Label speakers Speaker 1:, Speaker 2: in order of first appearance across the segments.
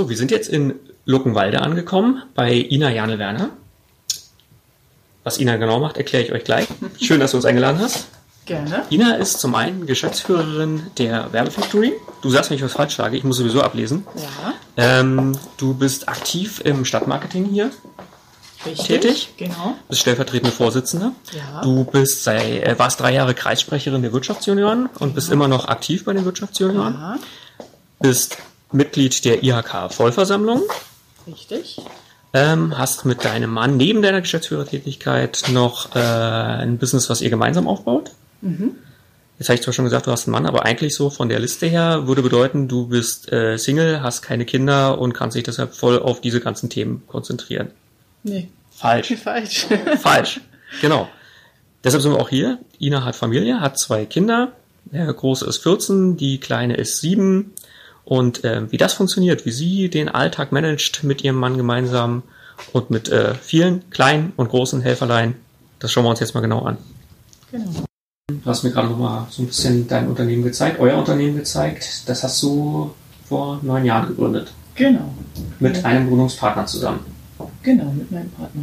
Speaker 1: So, wir sind jetzt in Luckenwalde angekommen bei Ina Janel-Werner. Was Ina genau macht, erkläre ich euch gleich. Schön, dass du uns eingeladen hast.
Speaker 2: Gerne.
Speaker 1: Ina ist zum einen Geschäftsführerin der Werbefactory. Du sagst, wenn ich was falsch sage, ich muss sowieso ablesen.
Speaker 2: Ja,
Speaker 1: Ähm, du bist aktiv im Stadtmarketing hier,
Speaker 2: richtig.
Speaker 1: Tätig?
Speaker 2: Genau.
Speaker 1: bist stellvertretende Vorsitzende.
Speaker 2: Ja.
Speaker 1: Du bist sei, äh, warst drei Jahre Kreissprecherin der Wirtschaftsjunioren und bist immer noch aktiv bei den Wirtschaftsjunioren.
Speaker 2: Ja,
Speaker 1: Bist Mitglied der IHK Vollversammlung.
Speaker 2: richtig.
Speaker 1: Ähm, hast mit deinem Mann neben deiner Geschäftsführertätigkeit noch äh, ein Business, was ihr gemeinsam aufbaut.
Speaker 2: Mhm.
Speaker 1: Jetzt habe ich zwar schon gesagt, du hast einen Mann, aber eigentlich so von der Liste her würde bedeuten, du bist äh, Single, hast keine Kinder und kannst dich deshalb voll auf diese ganzen Themen konzentrieren.
Speaker 2: Nee,
Speaker 1: Falsch.
Speaker 2: falsch.
Speaker 1: Falsch. Genau. Deshalb sind wir auch hier. Ina hat Familie, hat zwei Kinder. Der große ist 14, die kleine ist 7. Und äh, wie das funktioniert, wie sie den Alltag managt mit ihrem Mann gemeinsam und mit äh, vielen kleinen und großen Helferlein, das schauen wir uns jetzt mal genau an.
Speaker 2: genau.
Speaker 1: Du hast mir gerade noch mal so ein bisschen dein Unternehmen gezeigt, euer Unternehmen gezeigt. Das hast du vor neun Jahren gegründet.
Speaker 2: Genau.
Speaker 1: Mit
Speaker 2: Ja.
Speaker 1: einem Gründungspartner zusammen.
Speaker 2: Genau, mit meinem Partner.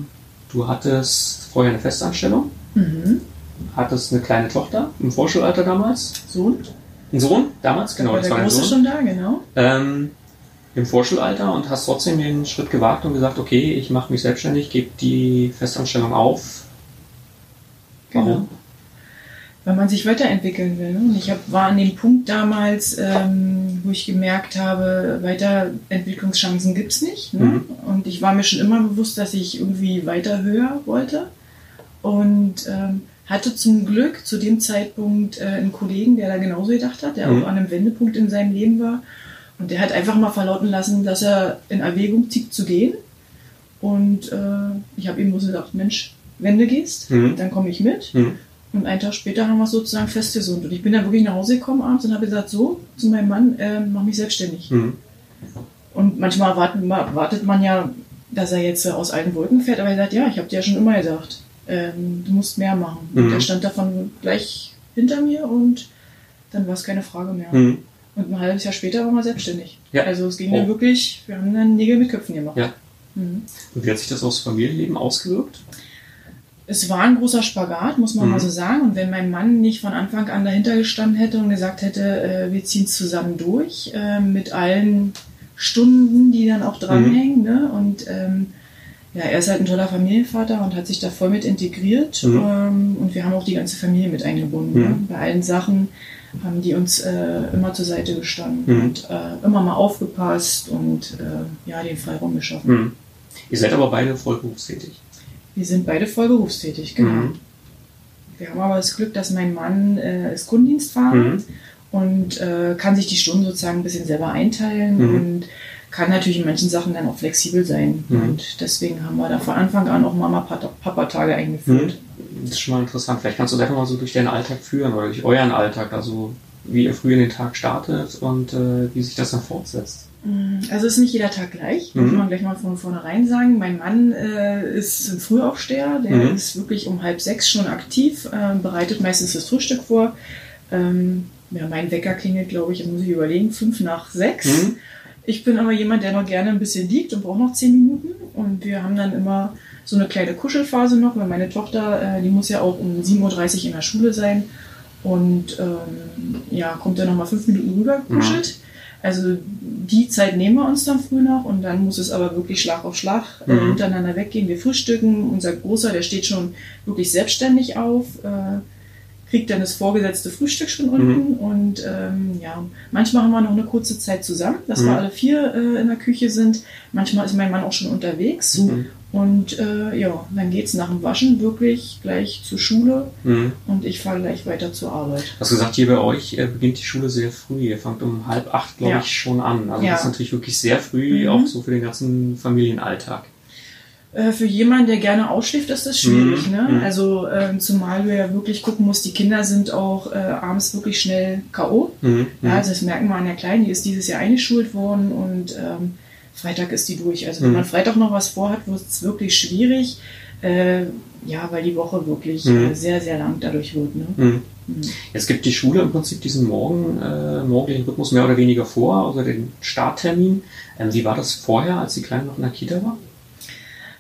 Speaker 1: Du hattest vorher eine Festanstellung,
Speaker 2: Mhm.
Speaker 1: hattest eine kleine Tochter im Vorschulalter damals.
Speaker 2: Sohn.
Speaker 1: Ein Sohn damals, genau,
Speaker 2: war
Speaker 1: das
Speaker 2: der
Speaker 1: war dein
Speaker 2: Große schon da, genau.
Speaker 1: Ähm, Im Vorschulalter und hast trotzdem den Schritt gewagt und gesagt, okay, ich mache mich selbstständig, gebe die Festanstellung auf. Warum?
Speaker 2: Genau. Weil man sich weiterentwickeln will. Ne? Und ich hab, war an dem Punkt damals, ähm, wo ich gemerkt habe, Weiterentwicklungschancen gibt's nicht. Ne?
Speaker 1: Mhm.
Speaker 2: Und ich war mir schon immer bewusst, dass ich irgendwie weiter höher wollte. Und ähm, hatte zum Glück zu dem Zeitpunkt äh, einen Kollegen, der da genauso gedacht hat, der
Speaker 1: Mhm.
Speaker 2: auch an einem Wendepunkt in seinem Leben war. Und der hat einfach mal verlauten lassen, dass er in Erwägung zieht zu gehen. Und äh, ich habe ihm bloß gedacht, Mensch, wenn du gehst,
Speaker 1: Mhm.
Speaker 2: dann komme ich mit.
Speaker 1: Mhm.
Speaker 2: Und einen Tag später haben wir es sozusagen festgesund. Und ich bin dann wirklich nach Hause gekommen abends und habe gesagt, so, zu meinem Mann, ähm, mach mich selbstständig.
Speaker 1: Mhm.
Speaker 2: Und manchmal erwartet, erwartet man ja, dass er jetzt äh, aus allen Wolken fährt, aber er sagt, ja, ich habe dir ja schon immer gesagt, ähm, du musst mehr machen.
Speaker 1: Mhm.
Speaker 2: Und er stand davon gleich hinter mir und dann war es keine Frage mehr.
Speaker 1: Mhm.
Speaker 2: Und ein halbes Jahr später waren wir selbstständig.
Speaker 1: Ja.
Speaker 2: Also es ging
Speaker 1: Oh.
Speaker 2: dann wirklich, wir haben dann Nägel mit Köpfen gemacht.
Speaker 1: Ja.
Speaker 2: Mhm.
Speaker 1: Und wie hat sich das aufs Familienleben ausgewirkt?
Speaker 2: Es war ein großer Spagat, muss man
Speaker 1: Mhm.
Speaker 2: mal so sagen. Und wenn mein Mann nicht von Anfang an dahinter gestanden hätte und gesagt hätte, äh, wir ziehen es zusammen durch, äh, mit allen Stunden, die dann auch dranhängen. Ne? Und ähm, ja, er ist halt ein toller Familienvater und hat sich da voll mit integriert.
Speaker 1: Mhm.
Speaker 2: Ähm, und wir haben auch die ganze Familie mit eingebunden.
Speaker 1: Mhm.
Speaker 2: Ne? Bei allen Sachen haben die uns äh, immer zur Seite gestanden
Speaker 1: Mhm.
Speaker 2: und äh, immer mal aufgepasst und äh, ja, den Freiraum geschaffen.
Speaker 1: Mhm. Ihr seid aber beide voll berufstätig.
Speaker 2: Wir sind beide voll berufstätig, genau.
Speaker 1: Mhm.
Speaker 2: Wir haben aber das Glück, dass mein Mann äh, ist Kundendienstfahrer
Speaker 1: Mhm.
Speaker 2: und äh, kann sich die Stunden sozusagen ein bisschen selber einteilen und kann natürlich in manchen Sachen dann auch flexibel sein.
Speaker 1: Mhm.
Speaker 2: Und deswegen haben wir da von Anfang an auch Mama-Papa-Tage eingeführt.
Speaker 1: Das ist schon mal interessant. Vielleicht kannst du gleich mal so durch deinen Alltag führen oder durch euren Alltag, also wie ihr früh in den Tag startet und äh, wie sich das dann fortsetzt.
Speaker 2: Mm, Also ist nicht jeder Tag gleich, muss
Speaker 1: Mhm.
Speaker 2: man gleich mal von vornherein sagen. Mein Mann äh, ist ein Frühaufsteher, der
Speaker 1: Mhm.
Speaker 2: ist wirklich um halb sechs schon aktiv, äh, bereitet meistens das Frühstück vor. Ähm, ja, mein Wecker klingelt, glaube ich, muss ich überlegen, fünf nach sechs.
Speaker 1: Mhm.
Speaker 2: Ich bin aber jemand, der noch gerne ein bisschen liegt und braucht noch zehn Minuten. Und wir haben dann immer so eine kleine Kuschelphase noch, weil meine Tochter, äh, die muss ja auch um 7.30 Uhr in der Schule sein. Und ähm, ja, kommt dann nochmal fünf Minuten rüber gekuschelt. Also die Zeit nehmen wir uns dann früh noch und dann muss es aber wirklich Schlag auf Schlag äh,
Speaker 1: Mhm.
Speaker 2: hintereinander weggehen. Wir frühstücken. Unser Großer, der steht schon wirklich selbstständig auf. Äh, kriegt dann das vorgesetzte Frühstück schon unten und ähm, ja, manchmal haben wir noch eine kurze Zeit zusammen, dass
Speaker 1: Mhm.
Speaker 2: wir alle vier äh, in der Küche sind. Manchmal ist mein Mann auch schon unterwegs
Speaker 1: Mhm.
Speaker 2: und äh, ja, dann geht's nach dem Waschen wirklich gleich zur Schule
Speaker 1: Mhm.
Speaker 2: und ich fahre gleich weiter zur Arbeit.
Speaker 1: Du hast gesagt, hier bei euch äh, beginnt die Schule sehr früh. Ihr fangt um halb acht, glaube
Speaker 2: Ja.
Speaker 1: ich, schon an. Also
Speaker 2: Ja.
Speaker 1: das ist natürlich wirklich sehr früh,
Speaker 2: Mhm.
Speaker 1: auch so für den ganzen Familienalltag.
Speaker 2: Äh, für jemanden, der gerne ausschläft, ist das schwierig.
Speaker 1: Mhm.
Speaker 2: Ne?
Speaker 1: Mhm.
Speaker 2: Also ähm, zumal du ja wirklich gucken musst, die Kinder sind auch äh, abends wirklich schnell K.O.
Speaker 1: Mhm.
Speaker 2: Ja, also das merken wir an der Kleinen, die ist dieses Jahr eingeschult worden und ähm, Freitag ist die durch. Also wenn
Speaker 1: Mhm.
Speaker 2: man Freitag noch was vorhat, wird es wirklich schwierig. Äh, ja, weil die Woche wirklich
Speaker 1: Mhm.
Speaker 2: äh, sehr, sehr lang dadurch wird. Ne?
Speaker 1: Mhm.
Speaker 2: Mhm.
Speaker 1: Jetzt gibt die Schule im Prinzip diesen Morgen, äh, morgendlichen Rhythmus mehr oder weniger vor, also den Starttermin. Ähm, wie war das vorher, als die Kleine noch in der Kita war?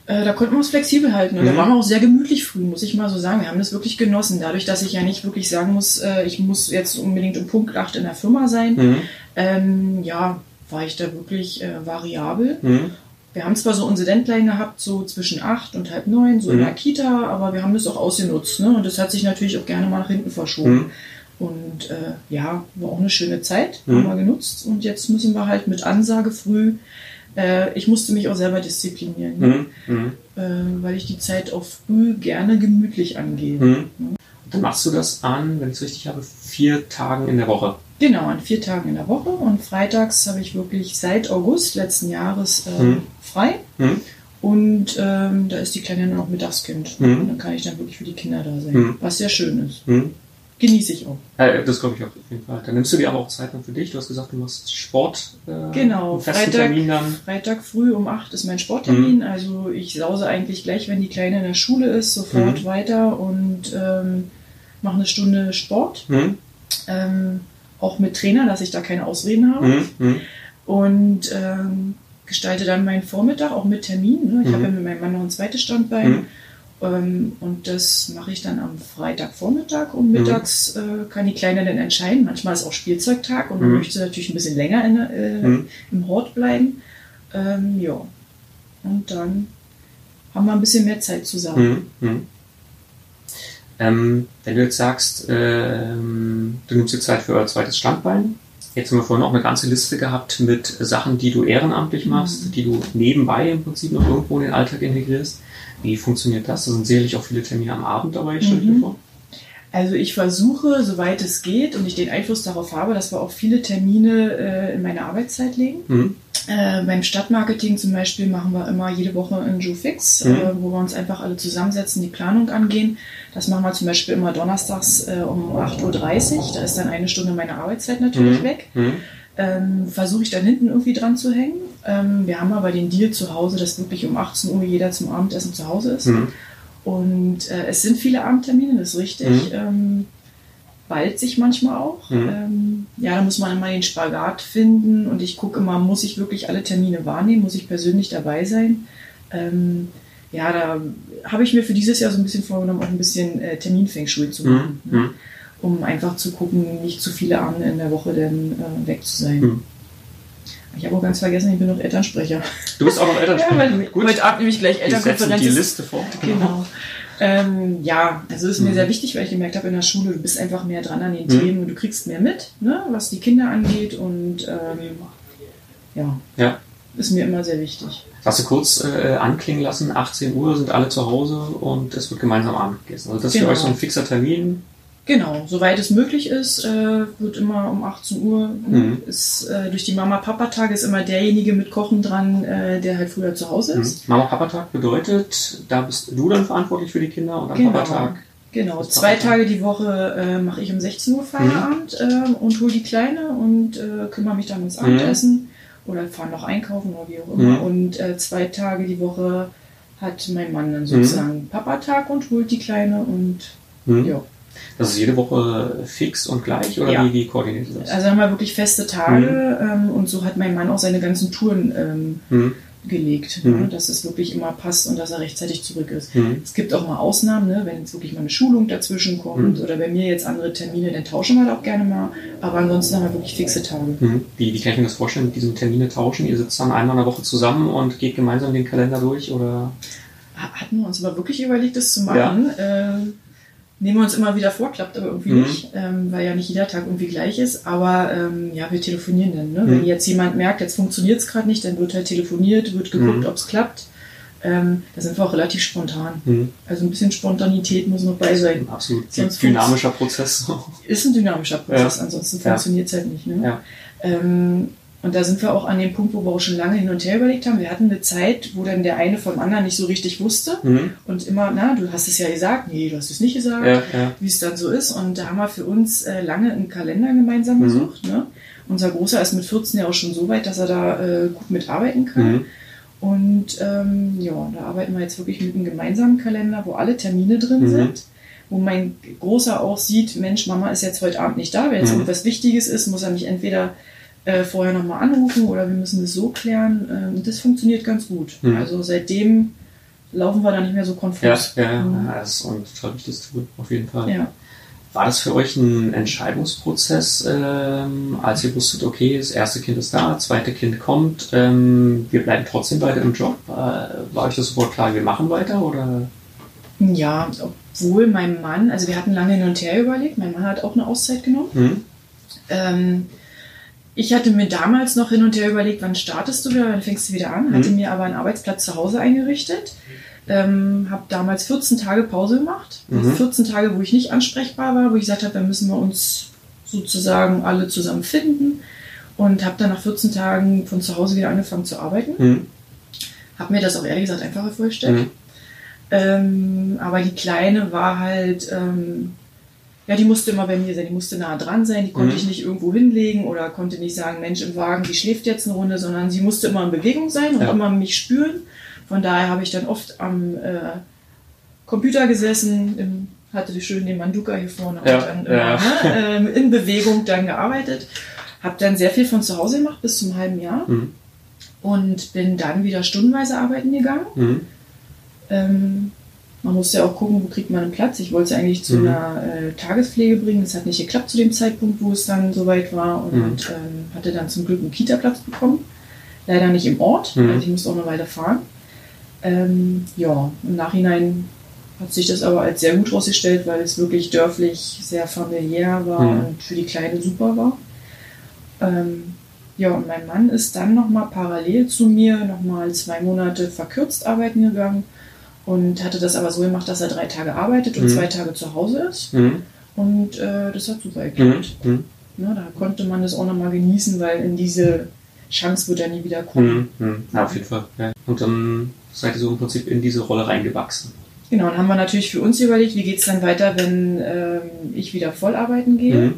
Speaker 2: Äh, da konnten wir uns flexibel halten und
Speaker 1: Mhm.
Speaker 2: da waren wir auch sehr gemütlich früh, muss ich mal so sagen. Wir haben das wirklich genossen, dadurch, dass ich ja nicht wirklich sagen muss, äh, ich muss jetzt unbedingt um Punkt 8 in der Firma sein.
Speaker 1: Mhm.
Speaker 2: Ähm, ja, war ich da wirklich äh, variabel.
Speaker 1: Mhm.
Speaker 2: Wir haben zwar so unsere Deadline gehabt, so zwischen acht und halb neun, so in
Speaker 1: Mhm.
Speaker 2: der Kita, aber wir haben das auch ausgenutzt. Ne? Und das hat sich natürlich auch gerne mal nach hinten verschoben.
Speaker 1: Mhm.
Speaker 2: Und äh, ja, war auch eine schöne Zeit,
Speaker 1: Mhm.
Speaker 2: haben wir genutzt. Und jetzt müssen wir halt mit Ansage früh, äh, ich musste mich auch selber disziplinieren?
Speaker 1: Mhm. Mhm.
Speaker 2: äh, weil ich die Zeit auch früh gerne gemütlich angehe.
Speaker 1: Mhm. Dann machst du das an, wenn ich es richtig habe, vier Tagen in der Woche.
Speaker 2: Genau, an vier Tagen in der Woche. Und freitags habe ich wirklich seit August letzten Jahres äh,
Speaker 1: Mhm.
Speaker 2: frei.
Speaker 1: Mhm.
Speaker 2: Und ähm, da ist die Kleine nur noch Mittagskind.
Speaker 1: Mhm.
Speaker 2: Und dann kann ich dann wirklich für die Kinder da sein.
Speaker 1: Mhm.
Speaker 2: Was sehr schön ist. Genieße ich auch.
Speaker 1: Äh, das glaube ich auch auf jeden Fall. Dann nimmst du dir aber auch Zeit dann für dich. Du hast gesagt, du machst Sport. Äh,
Speaker 2: Genau, Freitag. Freitag früh um 8 ist mein Sporttermin.
Speaker 1: Mhm.
Speaker 2: Also ich sause eigentlich gleich, wenn die Kleine in der Schule ist, sofort
Speaker 1: Mhm.
Speaker 2: weiter und ähm, mache eine Stunde Sport.
Speaker 1: Mhm.
Speaker 2: Ähm, auch mit Trainer, dass ich da keine Ausreden habe.
Speaker 1: Mhm. Mhm.
Speaker 2: Und ähm, gestalte dann meinen Vormittag auch mit Termin. Ne? Ich
Speaker 1: Mhm.
Speaker 2: habe ja mit meinem Mann noch ein zweites Standbein.
Speaker 1: Mhm.
Speaker 2: Ähm, und das mache ich dann am Freitagvormittag und
Speaker 1: Mhm.
Speaker 2: mittags äh, kann die Kleine dann entscheiden. Manchmal ist auch Spielzeugtag und dann
Speaker 1: Mhm.
Speaker 2: möchte sie natürlich ein bisschen länger in, äh,
Speaker 1: Mhm.
Speaker 2: im Hort bleiben. Ähm, ja. Und dann haben wir ein bisschen mehr Zeit zusammen.
Speaker 1: Mhm. Mhm. Ähm, wenn du jetzt sagst, ähm, du nimmst dir Zeit für euer zweites Standbein. Jetzt haben wir vorhin auch eine ganze Liste gehabt mit Sachen, die du ehrenamtlich machst,
Speaker 2: Mhm.
Speaker 1: die du nebenbei im Prinzip noch irgendwo in den Alltag integrierst. Wie funktioniert das? Da sind sicherlich auch viele Termine am Abend dabei, stell ich
Speaker 2: Mhm.
Speaker 1: mir vor.
Speaker 2: Also ich versuche, soweit es geht und ich den Einfluss darauf habe, dass wir auch viele Termine äh, in meine Arbeitszeit legen.
Speaker 1: Mhm.
Speaker 2: Äh, beim Stadtmarketing zum Beispiel machen wir immer jede Woche einen Joe Fix,
Speaker 1: Mhm.
Speaker 2: äh, wo wir uns einfach alle zusammensetzen, die Planung angehen. Das machen wir zum Beispiel immer donnerstags äh, um 8.30 Uhr. Da ist dann eine Stunde meine Arbeitszeit natürlich
Speaker 1: Mhm.
Speaker 2: weg.
Speaker 1: Mhm.
Speaker 2: Ähm, Versuche ich dann hinten irgendwie dran zu hängen. Ähm, wir haben aber den Deal zu Hause, dass wirklich um 18 Uhr jeder zum Abendessen zu Hause ist.
Speaker 1: Mhm.
Speaker 2: Und äh, es sind viele Abendtermine, das ist richtig.
Speaker 1: Mhm.
Speaker 2: Ähm, ballt sich manchmal auch.
Speaker 1: Mhm.
Speaker 2: Ähm, ja, da muss man immer den Spagat finden und ich gucke immer, muss ich wirklich alle Termine wahrnehmen, muss ich persönlich dabei sein? Ähm, ja, da habe ich mir für dieses Jahr so ein bisschen vorgenommen, auch ein bisschen äh, Terminfeng Shui zu machen,
Speaker 1: Mhm.
Speaker 2: ne? um einfach zu gucken, nicht zu viele Abende in der Woche dann äh, weg zu sein.
Speaker 1: Mhm.
Speaker 2: Ich habe auch ganz vergessen, ich bin noch Elternsprecher.
Speaker 1: Du bist auch noch
Speaker 2: Ja,
Speaker 1: Elternsprecher.
Speaker 2: weil
Speaker 1: Gut.
Speaker 2: heute Abend nämlich gleich
Speaker 1: Wir setzen
Speaker 2: Elternkonferenz.
Speaker 1: die
Speaker 2: ist.
Speaker 1: Liste fort.
Speaker 2: Genau. Ähm, ja, also ist mir
Speaker 1: Mhm.
Speaker 2: sehr wichtig, weil ich gemerkt habe in der Schule, du bist einfach mehr dran an den
Speaker 1: Mhm.
Speaker 2: Themen und du kriegst mehr mit, ne, was die Kinder angeht und ähm, ja,
Speaker 1: Ja.
Speaker 2: ist mir immer sehr wichtig.
Speaker 1: Hast du kurz äh, anklingen lassen, 18 Uhr sind alle zu Hause und es wird gemeinsam Abend gegessen. Also das ist
Speaker 2: Genau.
Speaker 1: für euch so ein fixer Termin.
Speaker 2: Genau, soweit es möglich ist, äh, wird immer um 18 Uhr, ne,
Speaker 1: Mhm.
Speaker 2: ist äh, durch die Mama-Papa-Tage ist immer derjenige mit Kochen dran, äh, der halt früher zu Hause
Speaker 1: Mhm.
Speaker 2: ist.
Speaker 1: Mama-Papa-Tag bedeutet, da bist du dann verantwortlich für die Kinder und am
Speaker 2: Genau.
Speaker 1: Papa-Tag.
Speaker 2: Genau,
Speaker 1: Das
Speaker 2: zwei. Tage die Woche äh, mache ich um 16 Uhr Feierabend äh, und hole die Kleine und äh, kümmere mich dann ums
Speaker 1: Mhm.
Speaker 2: Abendessen oder fahre noch einkaufen oder wie auch immer.
Speaker 1: Mhm.
Speaker 2: Und äh, zwei Tage die Woche hat mein Mann dann sozusagen Papa-Tag und holt die Kleine und
Speaker 1: Mhm.
Speaker 2: ja.
Speaker 1: Das ist jede Woche fix und gleich oder
Speaker 2: Ja.
Speaker 1: wie, wie koordiniert ihr das?
Speaker 2: Also haben wir wirklich feste Tage ähm, und so hat mein Mann auch seine ganzen Touren ähm,
Speaker 1: Mhm.
Speaker 2: gelegt,
Speaker 1: Mhm.
Speaker 2: ne, dass es wirklich immer passt und dass er rechtzeitig zurück ist.
Speaker 1: Mhm.
Speaker 2: Es gibt auch mal Ausnahmen, ne, wenn jetzt wirklich mal eine Schulung dazwischen kommt
Speaker 1: Mhm.
Speaker 2: oder bei mir jetzt andere Termine, dann tauschen wir da auch gerne mal. Aber ansonsten haben wir wirklich fixe Tage.
Speaker 1: Mhm. Wie, wie kann ich mir das vorstellen mit diesen Termine tauschen? Ihr sitzt dann einmal in der Woche zusammen und geht gemeinsam den Kalender durch oder?
Speaker 2: Ha- Hatten wir uns aber wirklich überlegt, das zu machen. Äh, nehmen wir uns immer wieder vor, klappt aber irgendwie
Speaker 1: Mhm.
Speaker 2: nicht, ähm, weil ja nicht jeder Tag irgendwie gleich ist. Aber ähm, ja, wir telefonieren dann. Ne?
Speaker 1: Mhm.
Speaker 2: Wenn jetzt jemand merkt, jetzt funktioniert es gerade nicht, dann wird halt telefoniert, wird geguckt,
Speaker 1: Mhm.
Speaker 2: ob es klappt. Ähm, da sind wir auch relativ spontan.
Speaker 1: Mhm.
Speaker 2: Also ein bisschen Spontanität muss noch bei sein.
Speaker 1: Absolut
Speaker 2: Sonst
Speaker 1: dynamischer Prozess.
Speaker 2: Ist ein dynamischer Prozess,
Speaker 1: Ja.
Speaker 2: ansonsten
Speaker 1: Ja.
Speaker 2: funktioniert es halt nicht. Ne?
Speaker 1: Ja.
Speaker 2: Und da sind wir auch an dem Punkt, wo wir auch schon lange hin und her überlegt haben. Wir hatten eine Zeit, wo dann der eine vom anderen nicht so richtig wusste
Speaker 1: Mhm.
Speaker 2: und immer, na, du hast es ja gesagt, nee, du hast es nicht gesagt,
Speaker 1: Ja, ja.
Speaker 2: wie es dann so ist. Und da haben wir für uns äh, lange einen Kalender gemeinsam
Speaker 1: Mhm.
Speaker 2: gesucht. Ne? Unser Großer ist mit 14 ja auch schon so weit, dass er da äh, gut mitarbeiten kann.
Speaker 1: Mhm.
Speaker 2: Und ähm, ja, da arbeiten wir jetzt wirklich mit einem gemeinsamen Kalender, wo alle Termine drin
Speaker 1: Mhm.
Speaker 2: sind. Wo mein Großer auch sieht, Mensch, Mama ist jetzt heute Abend nicht da. Wenn jetzt
Speaker 1: Mhm.
Speaker 2: irgendwas Wichtiges ist, muss er mich entweder äh, vorher nochmal anrufen oder wir müssen das so klären. Ähm, das funktioniert ganz gut.
Speaker 1: Mhm.
Speaker 2: Also seitdem laufen wir da nicht mehr so konfus.
Speaker 1: Ja, ja,
Speaker 2: Mhm.
Speaker 1: ja, das ist ein total wichtiges Tool, auf jeden Fall.
Speaker 2: Ja.
Speaker 1: War das für euch ein Entscheidungsprozess, ähm, als ihr wusstet, okay, das erste Kind ist da, das zweite Kind kommt, ähm, wir bleiben trotzdem beide im Job? Äh, war euch das sofort klar, wir machen weiter oder?
Speaker 2: Ja, obwohl mein Mann, also wir hatten lange hin und her überlegt, mein Mann hat auch eine Auszeit genommen.
Speaker 1: Hm?
Speaker 2: Ähm, ich hatte mir damals noch hin und her überlegt, wann startest du wieder, wann fängst du wieder an, hatte
Speaker 1: Mhm.
Speaker 2: mir aber einen Arbeitsplatz zu Hause eingerichtet, ähm, habe damals 14 Tage Pause gemacht,
Speaker 1: Mhm.
Speaker 2: 14 Tage, wo ich nicht ansprechbar war, wo ich gesagt habe, da müssen wir uns sozusagen alle zusammen finden und habe dann nach 14 Tagen von zu Hause wieder angefangen zu arbeiten.
Speaker 1: Hm?
Speaker 2: Habe mir das auch ehrlich gesagt einfacher vorgestellt.
Speaker 1: Hm?
Speaker 2: Ähm, aber die Kleine war halt, ähm, ja, die musste immer bei mir sein, die musste nah dran sein, die konnte
Speaker 1: Mhm.
Speaker 2: ich nicht irgendwo hinlegen oder konnte nicht sagen, Mensch im Wagen, die schläft jetzt eine Runde, sondern sie musste immer in Bewegung sein und
Speaker 1: Ja.
Speaker 2: immer mich spüren. Von daher habe ich dann oft am äh, Computer gesessen, im, hatte schön den Manduka hier vorne
Speaker 1: Ja,
Speaker 2: und dann
Speaker 1: ja.
Speaker 2: immer, ne, ähm, in Bewegung dann gearbeitet. Habe dann sehr viel von zu Hause gemacht bis zum halben Jahr
Speaker 1: Hm?
Speaker 2: und bin dann wieder stundenweise arbeiten gegangen.
Speaker 1: Hm?
Speaker 2: Ähm, man musste ja auch gucken, wo kriegt man einen Platz. Ich wollte es eigentlich zu
Speaker 1: Mhm.
Speaker 2: einer äh, Tagespflege bringen. Das hat nicht geklappt zu dem Zeitpunkt, wo es dann soweit war. Und
Speaker 1: Mhm.
Speaker 2: ähm, hatte dann zum Glück einen Kita-Platz bekommen. Leider nicht im Ort,
Speaker 1: Mhm.
Speaker 2: also ich musste auch noch weiter fahren. Ähm, ja, im Nachhinein hat sich das aber als sehr gut herausgestellt, weil es wirklich dörflich sehr familiär war
Speaker 1: Mhm.
Speaker 2: und für die Kleine super war. Ähm, ja, und mein Mann ist dann nochmal parallel zu mir nochmal zwei Monate verkürzt arbeiten gegangen und hatte das aber so gemacht, dass er drei Tage arbeitet und
Speaker 1: Mhm.
Speaker 2: zwei Tage zu Hause ist.
Speaker 1: Hm?
Speaker 2: Und äh, das hat super
Speaker 1: Hm?
Speaker 2: geklappt.
Speaker 1: Hm?
Speaker 2: Ne, da konnte man das auch nochmal genießen, weil in diese Chance wird er nie wieder kommen.
Speaker 1: Hm? Hm? Ja, auf jeden Fall. Ja. Und dann seid ihr so im Prinzip in diese Rolle reingewachsen.
Speaker 2: Genau, dann haben wir natürlich für uns überlegt, wie geht es dann weiter, wenn ähm, ich wieder voll arbeiten gehe.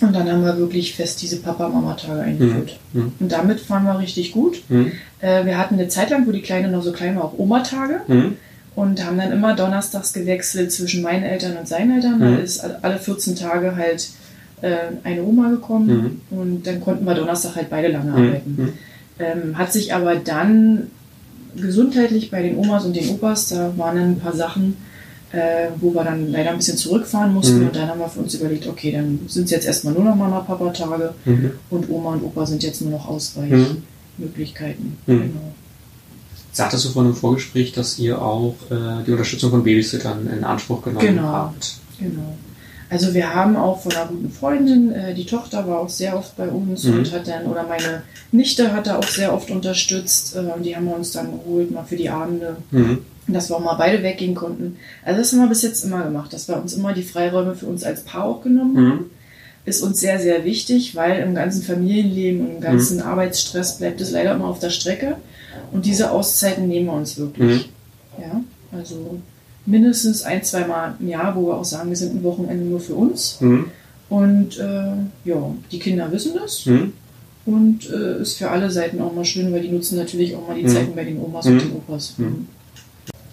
Speaker 2: Und dann haben wir wirklich fest diese Papa-Mama-Tage eingeführt.
Speaker 1: Mhm.
Speaker 2: Und damit fahren wir richtig gut.
Speaker 1: Hm?
Speaker 2: Äh, wir hatten eine Zeit lang, wo die Kleine noch so klein war, auch Oma-Tage.
Speaker 1: Hm?
Speaker 2: Und haben dann immer donnerstags gewechselt zwischen meinen Eltern und seinen Eltern. Da
Speaker 1: Mhm.
Speaker 2: ist alle 14 Tage halt äh, eine Oma gekommen. Und dann konnten wir Donnerstag halt beide lange
Speaker 1: Hm?
Speaker 2: arbeiten.
Speaker 1: Hm?
Speaker 2: Ähm, hat sich aber dann gesundheitlich bei den Omas und den Opas, da waren dann ein paar Sachen, äh, wo wir dann leider ein bisschen zurückfahren mussten.
Speaker 1: Mhm.
Speaker 2: Und dann haben wir für uns überlegt, okay, dann sind es jetzt erstmal nur noch Mama-Papa-Tage
Speaker 1: Hm?
Speaker 2: und Oma und Opa sind jetzt nur noch
Speaker 1: Mhm.
Speaker 2: Ausweichmöglichkeiten.
Speaker 1: Mhm.
Speaker 2: Genau.
Speaker 1: Sagtest du vorhin im Vorgespräch, dass ihr auch äh, die Unterstützung von Babysittern in Anspruch genommen
Speaker 2: Genau.
Speaker 1: habt?
Speaker 2: Genau. Also wir haben auch von einer guten Freundin, äh, die Tochter war auch sehr oft bei uns
Speaker 1: Mhm.
Speaker 2: und hat dann, oder meine Nichte hat da auch sehr oft unterstützt. Äh, die haben wir uns dann geholt, mal für die Abende,
Speaker 1: Mhm.
Speaker 2: dass wir auch mal beide weggehen konnten. Also das haben wir bis jetzt immer gemacht, dass wir uns immer die Freiräume für uns als Paar auch genommen haben.
Speaker 1: Mhm.
Speaker 2: Ist uns sehr, sehr wichtig, weil im ganzen Familienleben und im
Speaker 1: Mhm.
Speaker 2: ganzen Arbeitsstress bleibt es leider immer auf der Strecke. Und diese Auszeiten nehmen wir uns wirklich.
Speaker 1: Mhm.
Speaker 2: Ja, also mindestens ein, zwei Mal im Jahr, wo wir auch sagen, wir sind ein Wochenende nur für uns.
Speaker 1: Mhm.
Speaker 2: Und äh, ja, die Kinder wissen das.
Speaker 1: Mhm.
Speaker 2: Und äh, ist für alle Seiten auch mal schön, weil die nutzen natürlich auch mal die
Speaker 1: Mhm.
Speaker 2: Zeiten bei den Omas
Speaker 1: Mhm.
Speaker 2: und den Opas.
Speaker 1: Mhm.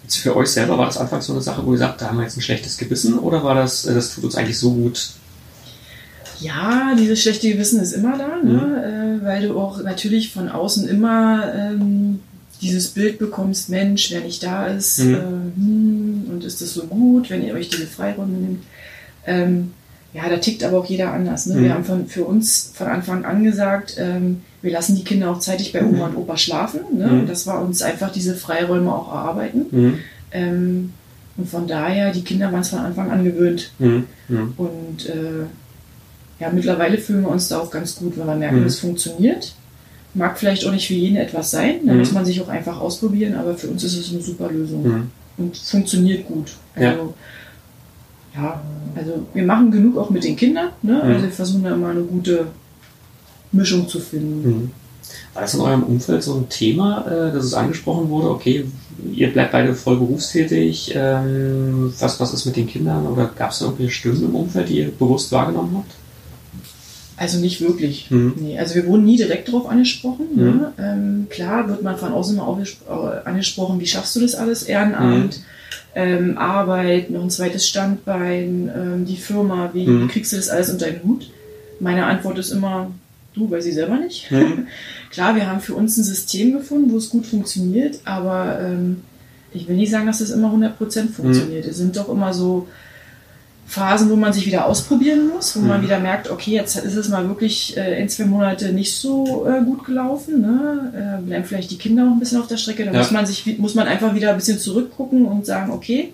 Speaker 1: Jetzt für euch selber war das anfangs so eine Sache, wo ihr sagt, da haben wir jetzt ein schlechtes Gewissen oder war das, äh, das tut uns eigentlich so gut?
Speaker 2: Ja, dieses schlechte Gewissen ist immer da, ne? äh, weil du auch natürlich von außen immer ähm, dieses Bild bekommst, Mensch, wer nicht da ist,
Speaker 1: Mhm.
Speaker 2: äh, hm, und ist das so gut, wenn ihr euch diese Freiräume nimmt. Ähm, ja, da tickt aber auch jeder anders. Ne?
Speaker 1: Mhm.
Speaker 2: Wir haben von, für uns von Anfang an gesagt, ähm, wir lassen die Kinder auch zeitig bei Oma und Opa schlafen. Ne?
Speaker 1: Mhm.
Speaker 2: Und das war uns einfach diese Freiräume auch erarbeiten.
Speaker 1: Mhm.
Speaker 2: Ähm, und von daher, die Kinder waren es von Anfang an gewöhnt.
Speaker 1: Mhm. Mhm.
Speaker 2: Und äh, ja, mittlerweile fühlen wir uns da auch ganz gut, weil wir merken,
Speaker 1: Mhm.
Speaker 2: es funktioniert. Mag vielleicht auch nicht für jeden etwas sein, da
Speaker 1: Mhm.
Speaker 2: muss man sich auch einfach ausprobieren, aber für uns ist es eine super Lösung
Speaker 1: Mhm.
Speaker 2: und funktioniert gut.
Speaker 1: Ja.
Speaker 2: Also, ja, also wir machen genug auch mit den Kindern, ne?
Speaker 1: Mhm.
Speaker 2: also wir versuchen da immer eine gute Mischung zu finden.
Speaker 1: Mhm. War das in eurem Umfeld so ein Thema, äh, dass es angesprochen wurde, okay, ihr bleibt beide voll berufstätig, ähm, was, was ist mit den Kindern oder gab es da irgendwelche Stimmen im Umfeld, die ihr bewusst wahrgenommen habt?
Speaker 2: Also nicht wirklich.
Speaker 1: Mhm.
Speaker 2: Nee, also wir wurden nie direkt darauf angesprochen.
Speaker 1: Mhm.
Speaker 2: Ne? Ähm, klar wird man von außen mal aufgespro- äh, angesprochen, wie schaffst du das alles? Ehrenamt, ähm, Arbeit, noch ein zweites Standbein, ähm, die Firma, wie
Speaker 1: Mhm.
Speaker 2: kriegst du das alles unter den Hut? Meine Antwort ist immer, du, weiß ich selber nicht.
Speaker 1: Mhm.
Speaker 2: Klar, wir haben für uns ein System gefunden, wo es gut funktioniert, aber ähm, ich will nicht sagen, dass es immer 100% funktioniert. Es sind doch immer so Phasen, wo man sich wieder ausprobieren muss, wo man
Speaker 1: Mhm.
Speaker 2: wieder merkt, okay, jetzt ist es mal wirklich äh, ein, zwei Monate nicht so äh, gut gelaufen. Ne? Äh, bleiben vielleicht die Kinder noch ein bisschen auf der Strecke. Da
Speaker 1: Ja.
Speaker 2: muss man sich muss man einfach wieder ein bisschen zurückgucken und sagen, okay,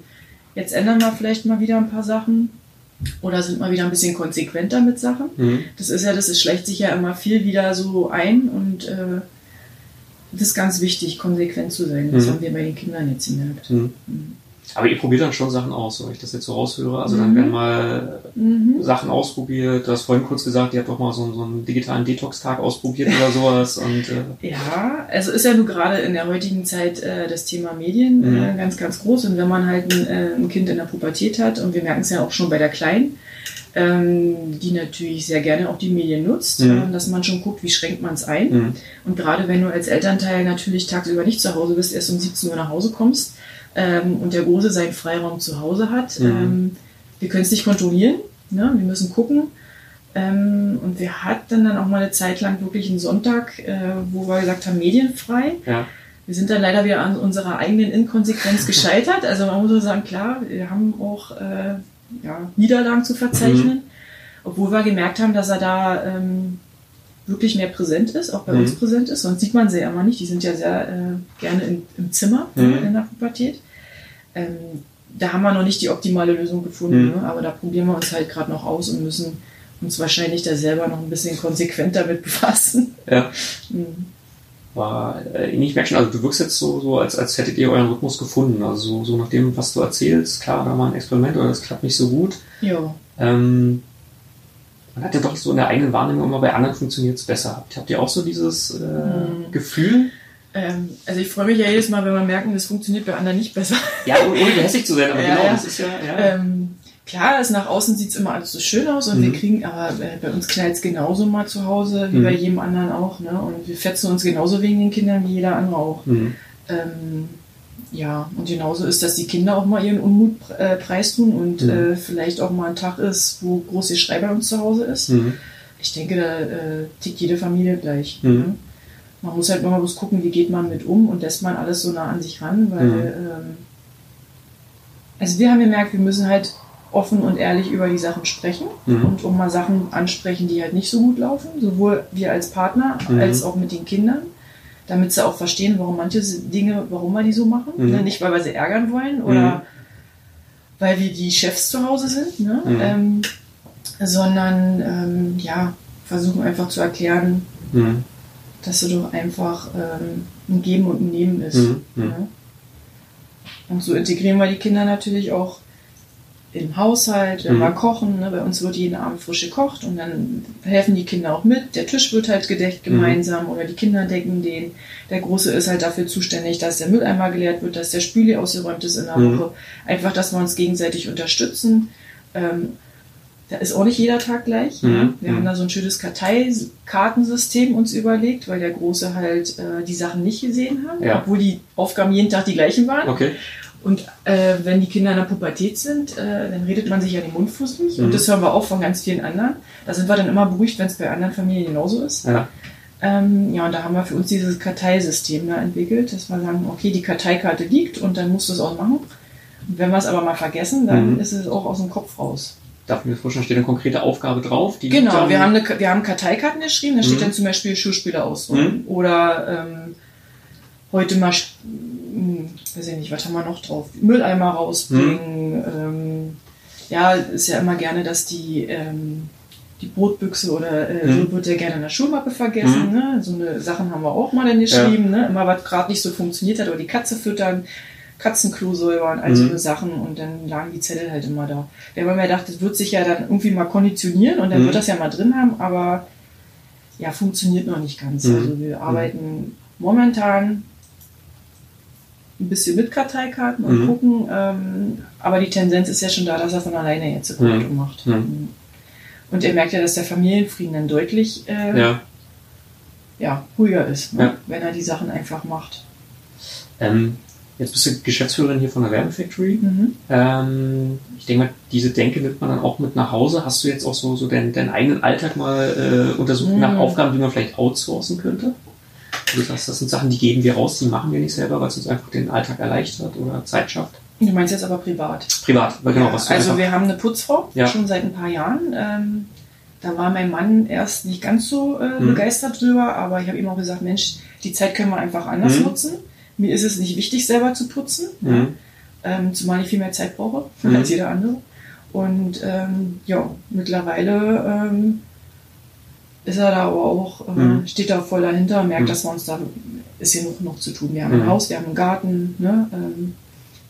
Speaker 2: jetzt ändern wir vielleicht mal wieder ein paar Sachen. Oder sind mal wieder ein bisschen konsequenter mit Sachen.
Speaker 1: Mhm.
Speaker 2: Das ist ja, das ist, schleicht sich ja immer viel wieder so ein und äh, das ist ganz wichtig, konsequent zu sein. Das
Speaker 1: Mhm.
Speaker 2: haben wir bei den Kindern jetzt gemerkt.
Speaker 1: Mhm.
Speaker 2: Mhm.
Speaker 1: Aber ihr probiert dann schon Sachen aus, wenn ich das jetzt so raushöre. Also dann
Speaker 2: Mhm.
Speaker 1: werden mal
Speaker 2: Mhm.
Speaker 1: Sachen ausprobiert. Du hast vorhin kurz gesagt, ihr habt doch mal so, einen- so einen digitalen Detox-Tag ausprobiert oder sowas. Und äh,
Speaker 2: Ja, also ist ja nur gerade in der heutigen Zeit äh, das Thema Medien
Speaker 1: Mhm.
Speaker 2: äh, ganz, ganz groß. Und wenn man halt ein, äh, ein Kind in der Pubertät hat, und wir merken es ja auch schon bei der Kleinen, ähm, die natürlich sehr gerne auch die Medien nutzt,
Speaker 1: Mhm.
Speaker 2: äh, dass man schon guckt, wie schränkt man es ein.
Speaker 1: mh,
Speaker 2: Und gerade wenn du als Elternteil natürlich tagsüber nicht zu Hause bist, erst um 17 Uhr nach Hause kommst ähm, und der Große seinen Freiraum zu Hause hat,
Speaker 1: Mhm.
Speaker 2: ähm, wir können es nicht kontrollieren, ne? wir müssen gucken. Ähm, und wir hatten dann auch mal eine Zeit lang wirklich einen Sonntag, äh, wo wir gesagt haben, medienfrei.
Speaker 1: ja.
Speaker 2: Wir sind dann leider wieder an unserer eigenen Inkonsequenz gescheitert. Also man muss sagen, klar, wir haben auch äh, ja, Niederlagen zu verzeichnen, obwohl wir gemerkt haben, dass er da ähm, wirklich mehr präsent ist, auch bei
Speaker 1: Mhm.
Speaker 2: uns präsent ist. Sonst sieht man sie ja immer nicht. Die sind ja sehr äh, gerne in, im Zimmer
Speaker 1: Mhm.
Speaker 2: in der Pubertät. Ähm, da haben wir noch nicht die optimale Lösung gefunden,
Speaker 1: Mhm.
Speaker 2: ne? aber da probieren wir uns halt gerade noch aus und müssen uns wahrscheinlich da selber noch ein bisschen konsequenter mit befassen.
Speaker 1: ja.
Speaker 2: Mhm.
Speaker 1: War, äh, ich merke schon, also du wirkst jetzt so, so als, als hättet ihr euren Rhythmus gefunden. Also so, so nach dem, was du erzählst, klar, da war ein Experiment oder das klappt nicht so gut.
Speaker 2: Ja.
Speaker 1: Ähm, man hat ja doch so in der eigenen Wahrnehmung immer bei anderen funktioniert es besser. Habt, ihr auch so dieses äh,
Speaker 2: Mhm.
Speaker 1: Gefühl?
Speaker 2: Ähm, also ich freue mich ja jedes Mal, wenn wir merken, das funktioniert bei anderen nicht besser.
Speaker 1: Ja, ohne gehässig zu sein, aber
Speaker 2: Ja,
Speaker 1: genau, das ist ja, ja.
Speaker 2: Ähm, klar, es nach außen sieht es immer alles so schön aus und
Speaker 1: Mhm.
Speaker 2: wir kriegen, aber äh, bei uns knallt es genauso mal zu Hause, wie
Speaker 1: Mhm.
Speaker 2: bei jedem anderen auch. Ne? Und wir fetzen uns genauso wegen den Kindern wie jeder andere auch.
Speaker 1: Mhm.
Speaker 2: Ähm, ja, und genauso ist, dass die Kinder auch mal ihren Unmut äh, preistun und
Speaker 1: Mhm.
Speaker 2: äh, vielleicht auch mal ein Tag ist, wo große Schrei bei uns zu Hause ist.
Speaker 1: Mhm.
Speaker 2: Ich denke, da äh, tickt jede Familie gleich.
Speaker 1: Mhm.
Speaker 2: Ne? Man muss halt immer bloß gucken, wie geht man mit um und lässt man alles so nah an sich ran, weil
Speaker 1: Mhm.
Speaker 2: ähm, also wir haben gemerkt, wir müssen halt offen und ehrlich über die Sachen sprechen
Speaker 1: Mhm.
Speaker 2: und auch mal Sachen ansprechen, die halt nicht so gut laufen, sowohl wir als Partner
Speaker 1: Mhm.
Speaker 2: als auch mit den Kindern, damit sie auch verstehen, warum manche Dinge, warum wir die so machen.
Speaker 1: Mhm.
Speaker 2: Ne? Nicht, weil wir sie ärgern wollen oder weil wir die Chefs zu Hause sind, ne?
Speaker 1: Mhm.
Speaker 2: ähm, sondern ähm, ja, versuchen einfach zu erklären,
Speaker 1: Mhm.
Speaker 2: dass es doch einfach ähm, ein Geben und ein Nehmen ist.
Speaker 1: Mhm. Mhm.
Speaker 2: Ne? Und so integrieren wir die Kinder natürlich auch im Haushalt, wenn
Speaker 1: Mhm.
Speaker 2: wir kochen. Ne? Bei uns wird jeden Abend frisch gekocht und dann helfen die Kinder auch mit. Der Tisch wird halt gedeckt
Speaker 1: Mhm.
Speaker 2: gemeinsam oder die Kinder decken den. Der Große ist halt dafür zuständig, dass der Mülleimer geleert wird, dass der Spüli ausgeräumt ist in der
Speaker 1: Mhm.
Speaker 2: Woche. Einfach, dass wir uns gegenseitig unterstützen. Ähm, da ist auch nicht jeder Tag gleich.
Speaker 1: Mhm.
Speaker 2: Ne? Wir
Speaker 1: Mhm.
Speaker 2: haben da so ein schönes Karteikartensystem uns überlegt, weil der Große halt äh, die Sachen nicht gesehen hat,
Speaker 1: Ja.
Speaker 2: obwohl die Aufgaben jeden Tag die gleichen waren.
Speaker 1: Okay.
Speaker 2: Und äh, wenn die Kinder in der Pubertät sind, äh, dann redet man sich ja den Mund fusselig.
Speaker 1: Mhm.
Speaker 2: Und das hören wir auch von ganz vielen anderen. Da sind wir dann immer beruhigt, wenn es bei anderen Familien genauso ist.
Speaker 1: Ja.
Speaker 2: Ähm, ja, und da haben wir für uns dieses Karteisystem da entwickelt, dass wir sagen, okay, die Karteikarte liegt und dann musst du es auch machen. Und wenn wir es aber mal vergessen, dann
Speaker 1: Mhm.
Speaker 2: ist es auch aus dem Kopf raus.
Speaker 1: Darf ich mir vorstellen, steht eine konkrete Aufgabe drauf? Die
Speaker 2: Genau, wir haben, eine, wir haben Karteikarten geschrieben, da steht
Speaker 1: Mhm.
Speaker 2: dann zum Beispiel Schuhspieler ausräumen. Oder ähm, heute mal, hm, weiß ich nicht, was haben wir noch drauf? Mülleimer rausbringen.
Speaker 1: Mhm.
Speaker 2: Ähm, ja, ist ja immer gerne, dass die, ähm, die Brotbüchse oder äh,
Speaker 1: Mhm.
Speaker 2: so wird ja gerne in der Schulmappe vergessen.
Speaker 1: Mhm.
Speaker 2: Ne? So eine Sachen haben wir auch mal dann geschrieben. Ne? Immer was gerade nicht so funktioniert hat, oder die Katze füttern. Katzenklo säubern, all so
Speaker 1: Mhm.
Speaker 2: eine Sachen und dann lagen die Zettel halt immer da. Wir haben ja gedacht, das wird sich ja dann irgendwie mal konditionieren und dann
Speaker 1: Mhm.
Speaker 2: wird das ja mal drin haben, aber ja, funktioniert noch nicht ganz. Also wir arbeiten momentan ein bisschen mit Karteikarten und
Speaker 1: Mhm.
Speaker 2: gucken, ähm, aber die Tendenz ist ja schon da, dass er von alleine jetzt Konto
Speaker 1: Mhm.
Speaker 2: macht.
Speaker 1: Mhm.
Speaker 2: Und er merkt ja, dass der Familienfrieden dann deutlich äh,
Speaker 1: Ja.
Speaker 2: ja, ruhiger ist, ne?
Speaker 1: Ja.
Speaker 2: wenn er die Sachen einfach macht.
Speaker 1: Ähm, jetzt bist du Geschäftsführerin hier von der Werbefactory.
Speaker 2: Mhm.
Speaker 1: Ähm, ich denke mal, diese Denke nimmt man dann auch mit nach Hause. Hast du jetzt auch so, so deinen, deinen eigenen Alltag mal äh, untersucht
Speaker 2: Mhm.
Speaker 1: nach Aufgaben, die man vielleicht outsourcen könnte? Du sagst, das sind Sachen, die geben wir raus, die machen wir nicht selber, weil es uns einfach den Alltag erleichtert oder Zeit schafft.
Speaker 2: Du meinst jetzt aber privat.
Speaker 1: Privat, weil genau,
Speaker 2: Ja,
Speaker 1: was du
Speaker 2: also
Speaker 1: einfach,
Speaker 2: wir haben eine Putzfrau,
Speaker 1: Ja.
Speaker 2: schon seit ein paar Jahren. Ähm, da war mein Mann erst nicht ganz so äh,
Speaker 1: Mhm.
Speaker 2: begeistert drüber, aber ich habe ihm auch gesagt, Mensch, die Zeit können wir einfach anders
Speaker 1: Mhm.
Speaker 2: nutzen. Mir ist es nicht wichtig, selber zu putzen.
Speaker 1: Mhm.
Speaker 2: ähm, zumal ich viel mehr Zeit brauche
Speaker 1: Mhm.
Speaker 2: als jeder andere. Und ähm, ja, mittlerweile ähm, ist er da aber auch, äh,
Speaker 1: Mhm.
Speaker 2: steht da voll dahinter, merkt,
Speaker 1: Mhm.
Speaker 2: dass wir uns da ist hier noch, noch zu tun. Wir haben
Speaker 1: Mhm.
Speaker 2: ein Haus, wir haben einen Garten, ne? ähm,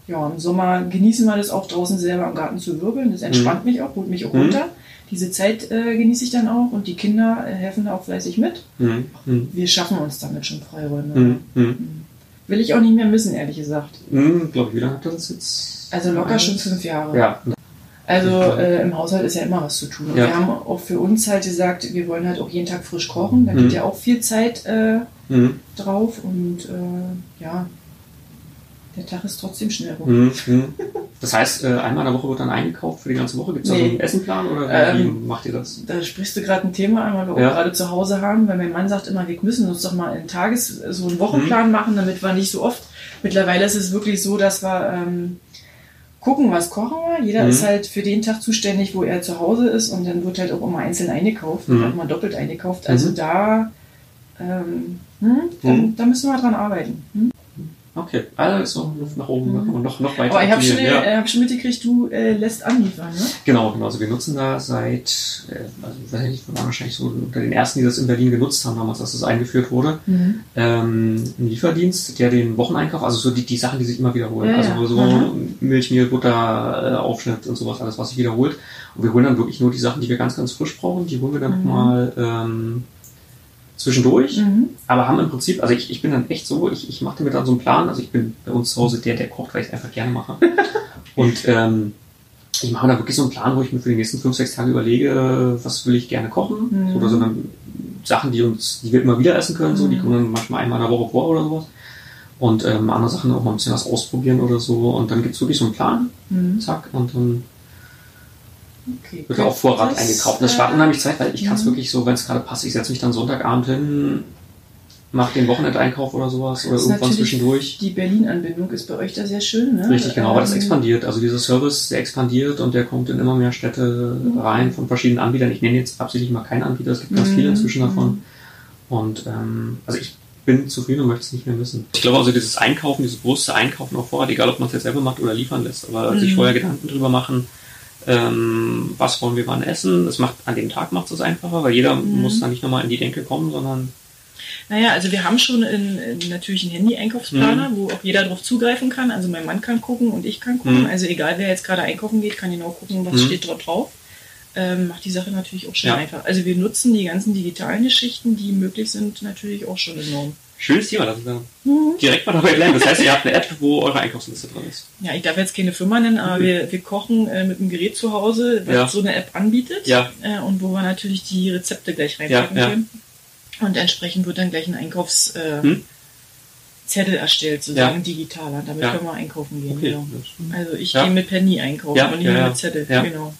Speaker 2: ja, im Sommer genießen wir das auch draußen selber im Garten zu wirbeln. Das entspannt mich auch, holt mich auch
Speaker 1: Mhm.
Speaker 2: runter. Diese Zeit äh, genieße ich dann auch und die Kinder äh, helfen da auch fleißig mit.
Speaker 1: Mhm. Mhm.
Speaker 2: Wir schaffen uns damit schon Freiräume.
Speaker 1: Mhm. Mhm.
Speaker 2: Will ich auch nicht mehr missen, ehrlich gesagt.
Speaker 1: Mhm. Glaube ich, wie lange hat das jetzt?
Speaker 2: Also locker schon fünf Jahre.
Speaker 1: Ja.
Speaker 2: Also äh, im Haushalt ist ja immer was zu tun. Und
Speaker 1: Ja.
Speaker 2: wir haben auch für uns halt gesagt, wir wollen halt auch jeden Tag frisch kochen. Da
Speaker 1: Mhm.
Speaker 2: geht ja auch viel Zeit äh,
Speaker 1: Mhm.
Speaker 2: drauf und äh, ja, der Tag ist trotzdem schnell rum.
Speaker 1: Mhm. Mhm. Das heißt, äh, einmal in der Woche wird dann eingekauft für die ganze Woche? Gibt es da so
Speaker 2: Nee.
Speaker 1: einen Essenplan oder wie,
Speaker 2: Ähm,
Speaker 1: macht ihr das?
Speaker 2: Da sprichst du gerade ein Thema an, weil wir
Speaker 1: Ja.
Speaker 2: auch gerade zu Hause haben, weil mein Mann sagt immer, wir müssen uns doch mal einen Tages-, so einen Wochenplan
Speaker 1: Mhm.
Speaker 2: machen, damit wir nicht so oft. Mittlerweile ist es wirklich so, dass wir ähm, gucken, was kochen wir. Jeder
Speaker 1: Mhm.
Speaker 2: ist halt für den Tag zuständig, wo er zu Hause ist und dann wird halt auch immer einzeln eingekauft,
Speaker 1: Mhm.
Speaker 2: immer doppelt eingekauft. Also
Speaker 1: Mhm.
Speaker 2: da, ähm, hm, da,
Speaker 1: Mhm.
Speaker 2: da müssen wir dran arbeiten. Hm?
Speaker 1: Okay, also Luft nach oben
Speaker 2: Mhm.
Speaker 1: und noch, noch weiter.
Speaker 2: Aber ich habe schon,
Speaker 1: ja.
Speaker 2: äh, hab schon mitgekriegt, du äh, lässt anliefern, ne?
Speaker 1: Genau, genau. Also wir nutzen da seit, äh, also ich weiß nicht, wir waren wahrscheinlich so unter den ersten, die das in Berlin genutzt haben, damals, als das eingeführt wurde.
Speaker 2: Mhm.
Speaker 1: Ähm, ein Lieferdienst, der den Wocheneinkauf, also so die, die Sachen, die sich immer wiederholen.
Speaker 2: Ja,
Speaker 1: also so
Speaker 2: Mhm.
Speaker 1: Milch, Mehl, Butter, äh, Aufschnitt und sowas, alles, was sich wiederholt. Und wir holen dann wirklich nur die Sachen, die wir ganz, ganz frisch brauchen, die holen wir dann
Speaker 2: Mhm.
Speaker 1: nochmal ähm, zwischendurch.
Speaker 2: Mhm.
Speaker 1: Aber haben im Prinzip, also ich, ich bin dann echt so, ich, ich mache mir dann so einen Plan, also ich bin bei uns zu Hause der, der kocht, weil ich es einfach gerne mache. Und ähm, ich mache da wirklich so einen Plan, wo ich mir für die nächsten fünf, sechs Tage überlege, was will ich gerne kochen.
Speaker 2: Mhm.
Speaker 1: Oder so dann Sachen, die uns, die wir immer wieder essen können, so, die
Speaker 2: Mhm.
Speaker 1: kommen dann manchmal einmal in der Woche vor oder sowas. Und ähm, andere Sachen auch mal ein bisschen was ausprobieren oder so. Und dann gibt's wirklich so einen Plan,
Speaker 2: Mhm.
Speaker 1: zack, und dann
Speaker 2: Okay.
Speaker 1: wird auf Vorrat
Speaker 2: Das,
Speaker 1: eingekauft. Und das spart
Speaker 2: äh,
Speaker 1: unheimlich Zeit, weil ich kann es
Speaker 2: mhm.
Speaker 1: wirklich so, wenn es gerade passt, ich setze mich dann Sonntagabend hin, mache den Wochenendeinkauf oder sowas oder irgendwann zwischendurch.
Speaker 2: Die Berlin-Anbindung ist bei euch da sehr schön, ne?
Speaker 1: Richtig, genau, aber das
Speaker 2: Ähm,
Speaker 1: expandiert. Also dieser Service, der expandiert und der kommt in immer mehr Städte
Speaker 2: Mhm.
Speaker 1: rein von verschiedenen Anbietern. Ich nenne jetzt absichtlich mal keinen Anbieter, es gibt ganz
Speaker 2: Mhm.
Speaker 1: viele inzwischen
Speaker 2: Mhm.
Speaker 1: davon. Und ähm, also ich bin zufrieden und möchte es nicht mehr missen. Ich glaube also dieses Einkaufen, dieses bewusste Einkaufen auf Vorrat, egal ob man es jetzt selber macht oder liefern lässt, aber sich
Speaker 2: Mhm.
Speaker 1: vorher Gedanken drüber machen, ähm, was wollen wir wann essen. Es macht an dem Tag macht es einfacher, weil jeder
Speaker 2: Mhm.
Speaker 1: muss da nicht nochmal in die Denke kommen, sondern
Speaker 2: Naja, also wir haben schon in, in natürlich einen Handy-Einkaufsplaner,
Speaker 1: Mhm.
Speaker 2: wo auch jeder drauf zugreifen kann. Also mein Mann kann gucken und ich kann gucken.
Speaker 1: Mhm.
Speaker 2: Also egal, wer jetzt gerade einkaufen geht, kann genau gucken, was
Speaker 1: Mhm.
Speaker 2: steht dort drauf. Ähm, macht die Sache natürlich auch schon
Speaker 1: Ja.
Speaker 2: einfach. Also wir nutzen die ganzen digitalen Geschichten, die möglich sind, natürlich auch schon enorm.
Speaker 1: Schönes Thema, dass wir
Speaker 2: Mhm.
Speaker 1: direkt mal dabei lernen. Das heißt, ihr habt eine App, wo eure Einkaufsliste drin ist.
Speaker 2: Ja, ich darf jetzt keine Firma nennen, aber
Speaker 1: Mhm.
Speaker 2: wir, wir kochen äh, mit einem Gerät zu Hause, was
Speaker 1: Ja.
Speaker 2: so eine App anbietet.
Speaker 1: Ja.
Speaker 2: Äh, und wo wir natürlich die Rezepte gleich reinpacken
Speaker 1: Ja, ja.
Speaker 2: können. Und entsprechend wird dann gleich ein Einkaufszettel
Speaker 1: Hm?
Speaker 2: erstellt, sozusagen
Speaker 1: Ja.
Speaker 2: digitaler. Damit
Speaker 1: Ja.
Speaker 2: können wir einkaufen gehen.
Speaker 1: Okay.
Speaker 2: Genau. Also ich
Speaker 1: Ja.
Speaker 2: gehe mit Penny einkaufen und nicht mit Zettel.
Speaker 1: Ja.
Speaker 2: Genau.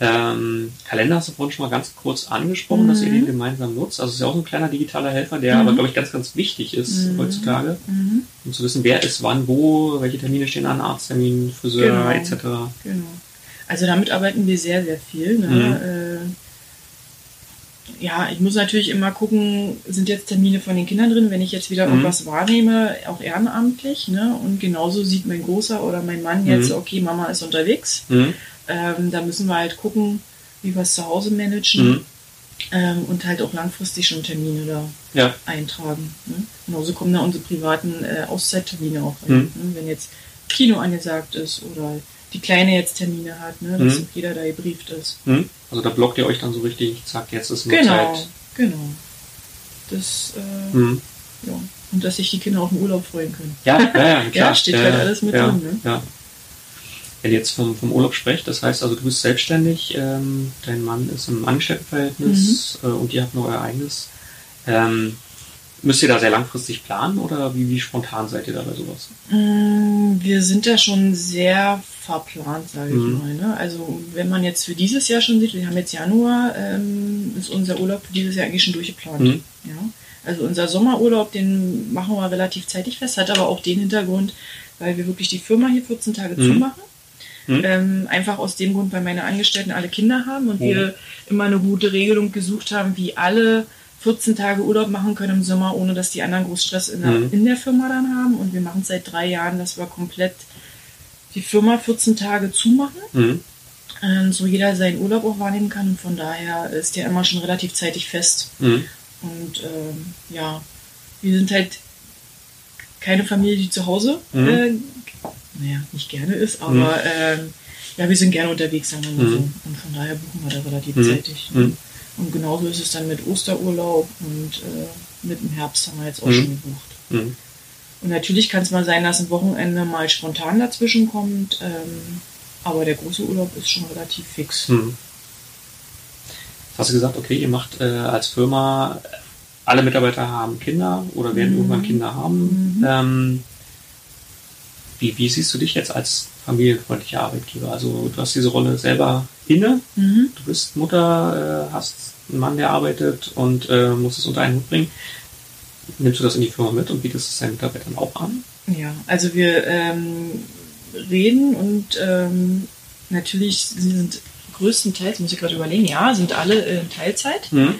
Speaker 1: Ähm, Kalender hast du vorhin schon mal ganz kurz angesprochen, dass ihr
Speaker 2: Mhm.
Speaker 1: den gemeinsam nutzt. Also es ist ja auch ein kleiner digitaler Helfer, der
Speaker 2: Mhm.
Speaker 1: aber, glaube ich, ganz, ganz wichtig ist
Speaker 2: Mhm.
Speaker 1: heutzutage,
Speaker 2: Mhm.
Speaker 1: um zu wissen, wer ist wann, wo, welche Termine stehen an, Arzttermin, Friseur,
Speaker 2: Genau.
Speaker 1: etc.
Speaker 2: Genau. Also damit arbeiten wir sehr, sehr viel. Ne? Äh, ja, ich muss natürlich immer gucken, sind jetzt Termine von den Kindern drin, wenn ich jetzt wieder
Speaker 1: Mhm.
Speaker 2: irgendwas wahrnehme, auch ehrenamtlich. Ne? Und genauso sieht mein Großer oder mein Mann jetzt,
Speaker 1: Mhm.
Speaker 2: okay, Mama ist unterwegs. Ähm, da müssen wir halt gucken, wie wir es zu Hause managen
Speaker 1: Mhm.
Speaker 2: ähm, und halt auch langfristig schon Termine da
Speaker 1: Ja,
Speaker 2: eintragen. Ne? Genauso kommen da unsere privaten äh, Auszeittermine auch rein.
Speaker 1: Mhm.
Speaker 2: Ne? Wenn jetzt Kino angesagt ist oder die Kleine jetzt Termine hat, ne? dass
Speaker 1: Mhm.
Speaker 2: jeder da gebrieft ist.
Speaker 1: mhm. also da blockt ihr euch dann so richtig, zack, jetzt ist nur
Speaker 2: Genau,
Speaker 1: Zeit.
Speaker 2: genau. Das, äh,
Speaker 1: Mhm.
Speaker 2: ja. Und dass sich die Kinder auch im Urlaub freuen können.
Speaker 1: Ja, ja, ja, klar.
Speaker 2: Ja, steht halt alles mit drin, ne?
Speaker 1: Ja. Wenn ihr jetzt vom, vom Urlaub sprecht, das heißt also, du bist selbstständig, ähm, dein Mann ist im Angestelltenverhältnis mhm. äh, und ihr habt noch euer eigenes. Ähm, müsst ihr da sehr langfristig planen oder wie, wie spontan seid ihr da bei sowas?
Speaker 2: Mm, wir sind da schon sehr verplant, sage ich mhm. mal. Ne? Also wenn man jetzt für dieses Jahr schon sieht, wir haben jetzt Januar, ähm, ist unser Urlaub für dieses Jahr eigentlich schon durchgeplant. Mhm. Ja? Also unser Sommerurlaub, den machen wir relativ zeitig fest, hat aber auch den Hintergrund, weil wir wirklich die Firma hier 14 Tage mhm. zumachen. Mhm. Ähm, einfach aus dem Grund, weil meine Angestellten alle Kinder haben und mhm. wir immer eine gute Regelung gesucht haben, wie alle 14 Tage Urlaub machen können im Sommer, ohne dass die anderen groß Stress in der, mhm. in der Firma dann haben. Und wir machen es seit drei Jahren, dass wir komplett die Firma 14 Tage zumachen. Mhm. Ähm, so jeder seinen Urlaub auch wahrnehmen kann. Und von daher ist der immer schon relativ zeitig fest. Mhm. Und ähm, ja, wir sind halt keine Familie, die zu Hause, mhm. äh, naja, nicht gerne ist, aber mhm. ähm, ja, wir sind gerne unterwegs, sagen wir mal so. Mhm. Und von daher buchen wir da relativ mhm. zeitig. Ne? Und genauso ist es dann mit Osterurlaub und äh, mit dem Herbst haben wir jetzt auch schon gebucht. Und natürlich kann es mal sein, dass ein Wochenende mal spontan dazwischen kommt, ähm, aber der große Urlaub ist schon relativ fix. Mhm.
Speaker 1: Hast du gesagt, okay, ihr macht äh, als Firma, alle Mitarbeiter haben Kinder oder werden mhm. irgendwann Kinder haben. Mhm. Ähm, wie, wie siehst du dich jetzt als familienfreundlicher Arbeitgeber? Also du hast diese Rolle selber inne, mhm. du bist Mutter, äh, hast einen Mann, der arbeitet und äh, musst es unter einen Hut bringen. Nimmst du das in die Firma mit und bietest es deinen Mitarbeitern auch an?
Speaker 2: Ja, also wir ähm, reden und ähm, natürlich sind größtenteils, muss ich gerade überlegen, ja, sind alle in Teilzeit. Mhm.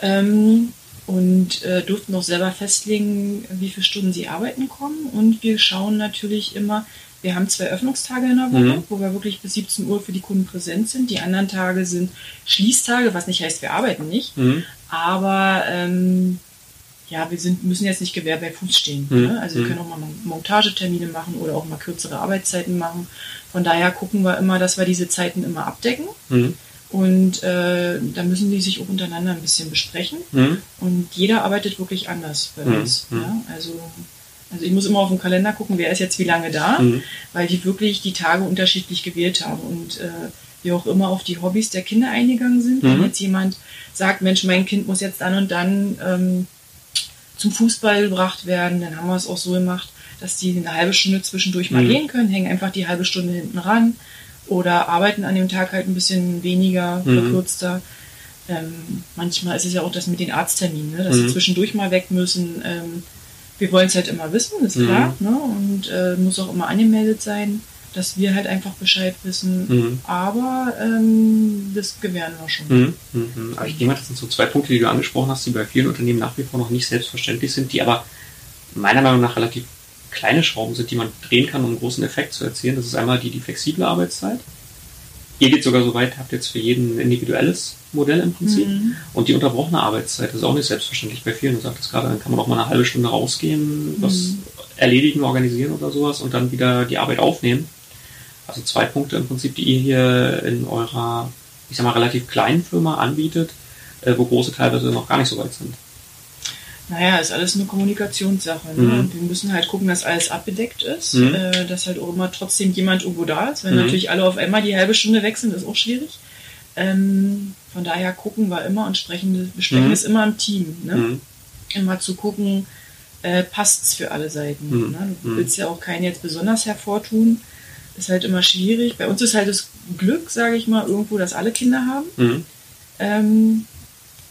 Speaker 2: Ähm, und äh, durften auch selber festlegen, wie viele Stunden sie arbeiten kommen. Und wir schauen natürlich immer, wir haben zwei Öffnungstage in der Woche, mhm. wo wir wirklich bis 17 Uhr für die Kunden präsent sind. Die anderen Tage sind Schließtage, was nicht heißt, wir arbeiten nicht. Mhm. Aber ähm, ja, wir sind, müssen jetzt nicht Gewehr bei Fuß stehen. Mhm. Ne? Also wir mhm. können auch mal Montagetermine machen oder auch mal kürzere Arbeitszeiten machen. Von daher gucken wir immer, dass wir diese Zeiten immer abdecken. Und äh, da müssen die sich auch untereinander ein bisschen besprechen. Mhm. Und jeder arbeitet wirklich anders bei mhm. uns. Mhm. Ja? Also, also ich muss immer auf den Kalender gucken, wer ist jetzt wie lange da, mhm. weil die wirklich die Tage unterschiedlich gewählt haben. Und äh, wir auch immer auf die Hobbys der Kinder eingegangen sind. Wenn mhm. jetzt jemand sagt, Mensch, mein Kind muss jetzt dann und dann ähm, zum Fußball gebracht werden, dann haben wir es auch so gemacht, dass die eine halbe Stunde zwischendurch mal gehen können, hängen einfach die halbe Stunde hinten ran oder arbeiten an dem Tag halt ein bisschen weniger, mhm. verkürzter. Ähm, manchmal ist es ja auch das mit den Arztterminen, ne, dass mhm. sie zwischendurch mal weg müssen. Ähm, wir wollen es halt immer wissen, ist klar, mhm. ne, und äh, muss auch immer angemeldet sein, dass wir halt einfach Bescheid wissen. Mhm. Aber ähm, das gewähren wir schon.
Speaker 1: Mhm. Mhm. Aber ich denke mal, das sind so zwei Punkte, die du angesprochen hast, die bei vielen Unternehmen nach wie vor noch nicht selbstverständlich sind, die aber meiner Meinung nach relativ kleine Schrauben sind, die man drehen kann, um einen großen Effekt zu erzielen. Das ist einmal die, die flexible Arbeitszeit. Ihr geht sogar so weit, habt jetzt für jeden ein individuelles Modell im Prinzip. Mhm. Und die unterbrochene Arbeitszeit das ist auch nicht selbstverständlich bei vielen. Du sagtest gerade, dann kann man auch mal eine halbe Stunde rausgehen, was mhm. erledigen, organisieren oder sowas und dann wieder die Arbeit aufnehmen. Also zwei Punkte im Prinzip, die ihr hier in eurer, ich sag mal, relativ kleinen Firma anbietet, äh, wo große teilweise noch gar nicht so weit sind
Speaker 2: naja, ist alles eine Kommunikationssache. Ne? Mhm. Wir müssen halt gucken, dass alles abgedeckt ist, mhm. äh, dass halt auch immer trotzdem jemand irgendwo da ist. Wenn mhm. natürlich alle auf einmal die halbe Stunde sind, ist auch schwierig. Ähm, von daher gucken wir immer und sprechen, besprechen mhm. es immer im Team. Ne? Mhm. Immer zu gucken, äh, passt es für alle Seiten. Mhm. Ne? Du willst ja auch keinen jetzt besonders hervortun. Ist halt immer schwierig. Bei uns ist halt das Glück, sage ich mal, irgendwo, dass alle Kinder haben. Ähm,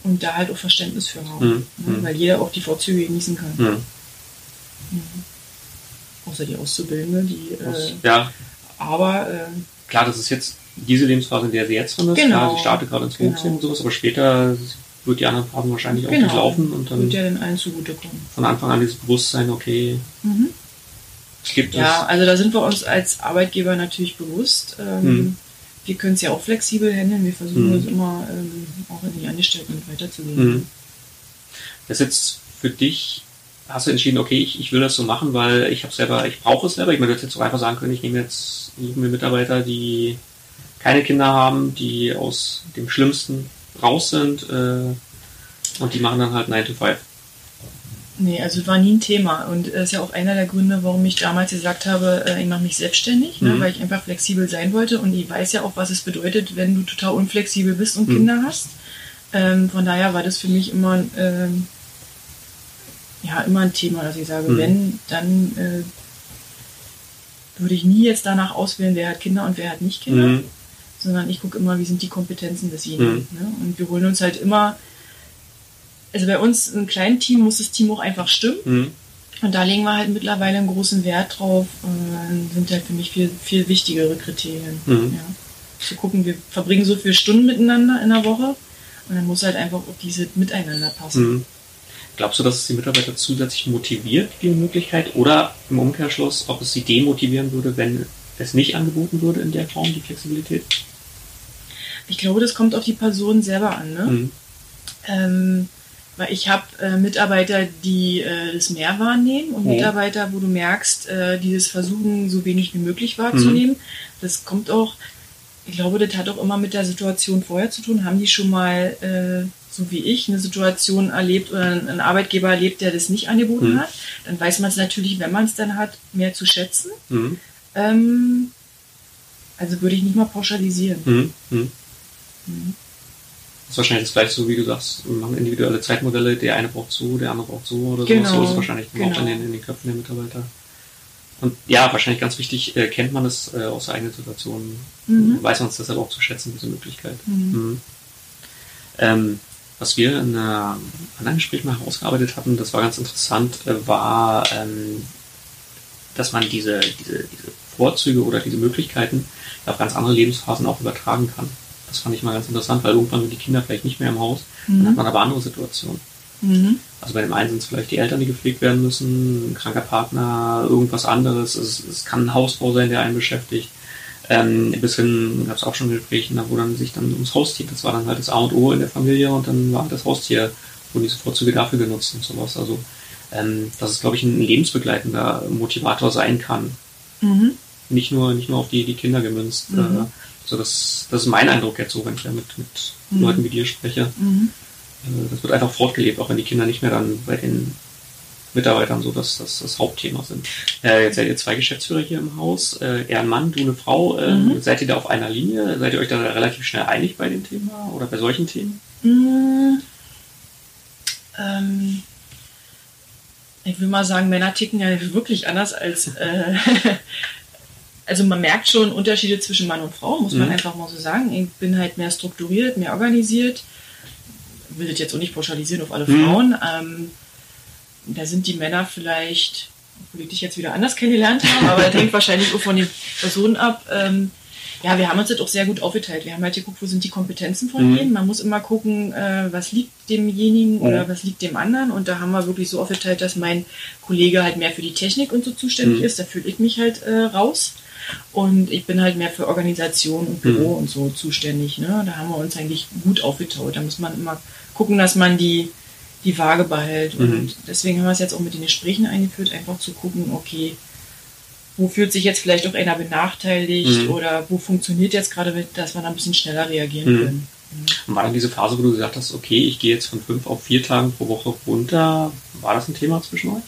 Speaker 2: und da halt auch Verständnis für haben. Mhm. Ne? Mhm. Weil jeder auch die Vorzüge genießen kann. Mhm. mhm. Außer die Auszubildende, die. Äh,
Speaker 1: ja.
Speaker 2: Aber. Äh,
Speaker 1: Klar, das ist jetzt diese Lebensphase, in der sie jetzt drin ist. Genau. Klar, sie startet gerade ins Hochziehen genau. und sowas, aber später wird die anderen Phasen wahrscheinlich auch genau. durchlaufen und dann.
Speaker 2: Wird ja den allen zugutekommen.
Speaker 1: Von Anfang an dieses Bewusstsein, okay. Mhm.
Speaker 2: Es gibt ja, es. also da sind wir uns als Arbeitgeber natürlich bewusst. Ähm, mhm wir können es ja auch flexibel handeln. Wir versuchen mhm. es immer ähm, auch in die Angestellten weiterzugeben. Mhm.
Speaker 1: Das ist jetzt für dich, hast du entschieden, okay, ich, ich will das so machen, weil ich habe selber, ich brauche es selber. Ich meine, du jetzt so einfach sagen können, ich nehme jetzt mir Mitarbeiter, die keine Kinder haben, die aus dem Schlimmsten raus sind äh, und die machen dann halt 9 to 5.
Speaker 2: Nee, also war nie ein Thema. Und das ist ja auch einer der Gründe, warum ich damals gesagt habe, äh, ich mache mich selbstständig, ne,
Speaker 1: Mhm.
Speaker 2: weil ich einfach flexibel sein wollte. Und ich weiß ja auch, was es bedeutet, wenn du total unflexibel bist und
Speaker 1: Mhm.
Speaker 2: Kinder hast. Ähm, von daher war das für mich immer, ähm, ja, immer ein Thema, dass ich sage,
Speaker 1: Mhm.
Speaker 2: wenn, dann äh, würde ich nie jetzt danach auswählen, wer hat Kinder und wer hat nicht Kinder
Speaker 1: Mhm.
Speaker 2: sondern ich gucke immer, wie sind die Kompetenzen desjenigen.
Speaker 1: Mhm.
Speaker 2: Ne? Und wir holen uns halt immer, also bei uns im kleinen Team muss das Team auch einfach stimmen.
Speaker 1: Mhm.
Speaker 2: Und da legen wir halt mittlerweile einen großen Wert drauf. Äh, sind halt für mich viel, viel wichtigere Kriterien.
Speaker 1: Mhm.
Speaker 2: Ja. Zu gucken, wir verbringen so viele Stunden miteinander in der Woche und dann muss halt einfach auch diese miteinander passen.
Speaker 1: Mhm. Glaubst du, dass es die Mitarbeiter zusätzlich motiviert, die Möglichkeit, oder im Umkehrschluss, ob es sie demotivieren würde, wenn es nicht angeboten würde in der Form, die Flexibilität?
Speaker 2: Ich glaube, das kommt auf die Person selber an. Ne?
Speaker 1: Mhm.
Speaker 2: Ähm, weil ich habe äh, Mitarbeiter, die äh, das mehr wahrnehmen und
Speaker 1: Mhm.
Speaker 2: Mitarbeiter, wo du merkst, äh, die das versuchen, so wenig wie möglich wahrzunehmen. Das kommt auch, ich glaube, das hat auch immer mit der Situation vorher zu tun. Haben die schon mal, äh, so wie ich, eine Situation erlebt oder einen Arbeitgeber erlebt, der das nicht angeboten
Speaker 1: Mhm.
Speaker 2: hat? Dann weiß man es natürlich, wenn man es dann hat, mehr zu schätzen.
Speaker 1: Mhm.
Speaker 2: Ähm, also würde ich nicht mal pauschalisieren.
Speaker 1: Mhm. Mhm.
Speaker 2: Mhm.
Speaker 1: Das ist wahrscheinlich das gleiche, so wie du sagst, wir machen individuelle Zeitmodelle, der eine braucht so, der andere braucht so oder
Speaker 2: Genau,
Speaker 1: so. So ist es wahrscheinlich dann auch
Speaker 2: genau.
Speaker 1: in den, in den Köpfen der Mitarbeiter. Und ja, wahrscheinlich ganz wichtig, äh, kennt man es äh, aus der eigenen Situation,
Speaker 2: Mhm.
Speaker 1: weiß man es deshalb auch zu schätzen, diese Möglichkeit.
Speaker 2: Mhm.
Speaker 1: Mhm. Ähm, was wir in einem anderen Gespräch mal herausgearbeitet hatten, das war ganz interessant, äh, war, ähm, dass man diese, diese, diese Vorzüge oder diese Möglichkeiten auf ganz andere Lebensphasen auch übertragen kann. Das fand ich mal ganz interessant, weil irgendwann sind die Kinder vielleicht nicht mehr im Haus, dann hat
Speaker 2: Mhm.
Speaker 1: man aber andere Situationen.
Speaker 2: Mhm.
Speaker 1: Also bei dem einen sind es vielleicht die Eltern, die gepflegt werden müssen, ein kranker Partner, irgendwas anderes. Es, es kann ein Hausbau sein, der einen beschäftigt. Ähm, bis hin gab es auch schon Gespräche, wo dann sich dann ums Haustier, das war dann halt das A und O in der Familie und dann war das Haustier, wo diese Vorzüge dafür genutzt und sowas. Also ähm, dass es, glaube ich, ein lebensbegleitender Motivator sein kann.
Speaker 2: Mhm.
Speaker 1: Nicht nur, nicht nur auf die, die Kinder gemünzt.
Speaker 2: Mhm.
Speaker 1: Äh, so das, das ist mein Eindruck jetzt so, wenn ich da mit, mit
Speaker 2: Mhm.
Speaker 1: Leuten wie dir spreche.
Speaker 2: Mhm.
Speaker 1: Äh, Das wird einfach fortgelebt, auch wenn die Kinder nicht mehr dann bei den Mitarbeitern so das, das, das Hauptthema sind. Äh, jetzt seid ihr zwei Geschäftsführer hier im Haus, äh, er ein Mann, du eine Frau. Äh,
Speaker 2: Mhm.
Speaker 1: Seid ihr da auf einer Linie? Seid ihr euch da relativ schnell einig bei dem Thema oder bei solchen Themen?
Speaker 2: Mm, Ähm, ich will mal sagen, Männer ticken ja wirklich anders als. Also man merkt schon Unterschiede zwischen Mann und Frau, muss man
Speaker 1: Mhm.
Speaker 2: einfach mal so sagen. Ich bin halt mehr strukturiert, mehr organisiert. Will das jetzt auch nicht pauschalisieren auf alle
Speaker 1: Mhm.
Speaker 2: Frauen. Ähm, da sind die Männer vielleicht, obwohl ich dich jetzt wieder anders kennengelernt habe, aber das hängt wahrscheinlich auch von den Personen ab. Ähm, ja, wir haben uns das auch sehr gut aufgeteilt. Wir haben halt geguckt, wo sind die Kompetenzen von
Speaker 1: Mhm.
Speaker 2: jedem. Man muss immer gucken, äh, was liegt demjenigen
Speaker 1: Mhm.
Speaker 2: oder was liegt dem anderen. Und da haben wir wirklich so aufgeteilt, dass mein Kollege halt mehr für die Technik und so zuständig
Speaker 1: Mhm.
Speaker 2: ist. Da fühle ich mich halt äh, raus. Und ich bin halt mehr für Organisation und Büro
Speaker 1: Mhm.
Speaker 2: und so zuständig. Ne? Da haben wir uns eigentlich gut aufgeteilt. Da muss man immer gucken, dass man die, die Waage behält.
Speaker 1: Mhm.
Speaker 2: Und deswegen haben wir es jetzt auch mit den Gesprächen eingeführt, einfach zu gucken, okay, wo fühlt sich jetzt vielleicht auch einer benachteiligt
Speaker 1: Mhm.
Speaker 2: oder wo funktioniert jetzt gerade, mit, dass wir da ein bisschen schneller reagieren
Speaker 1: Mhm.
Speaker 2: können.
Speaker 1: Und war dann diese Phase, wo du gesagt hast, okay, ich gehe jetzt von fünf auf vier Tagen pro Woche runter, war das ein Thema zwischen euch?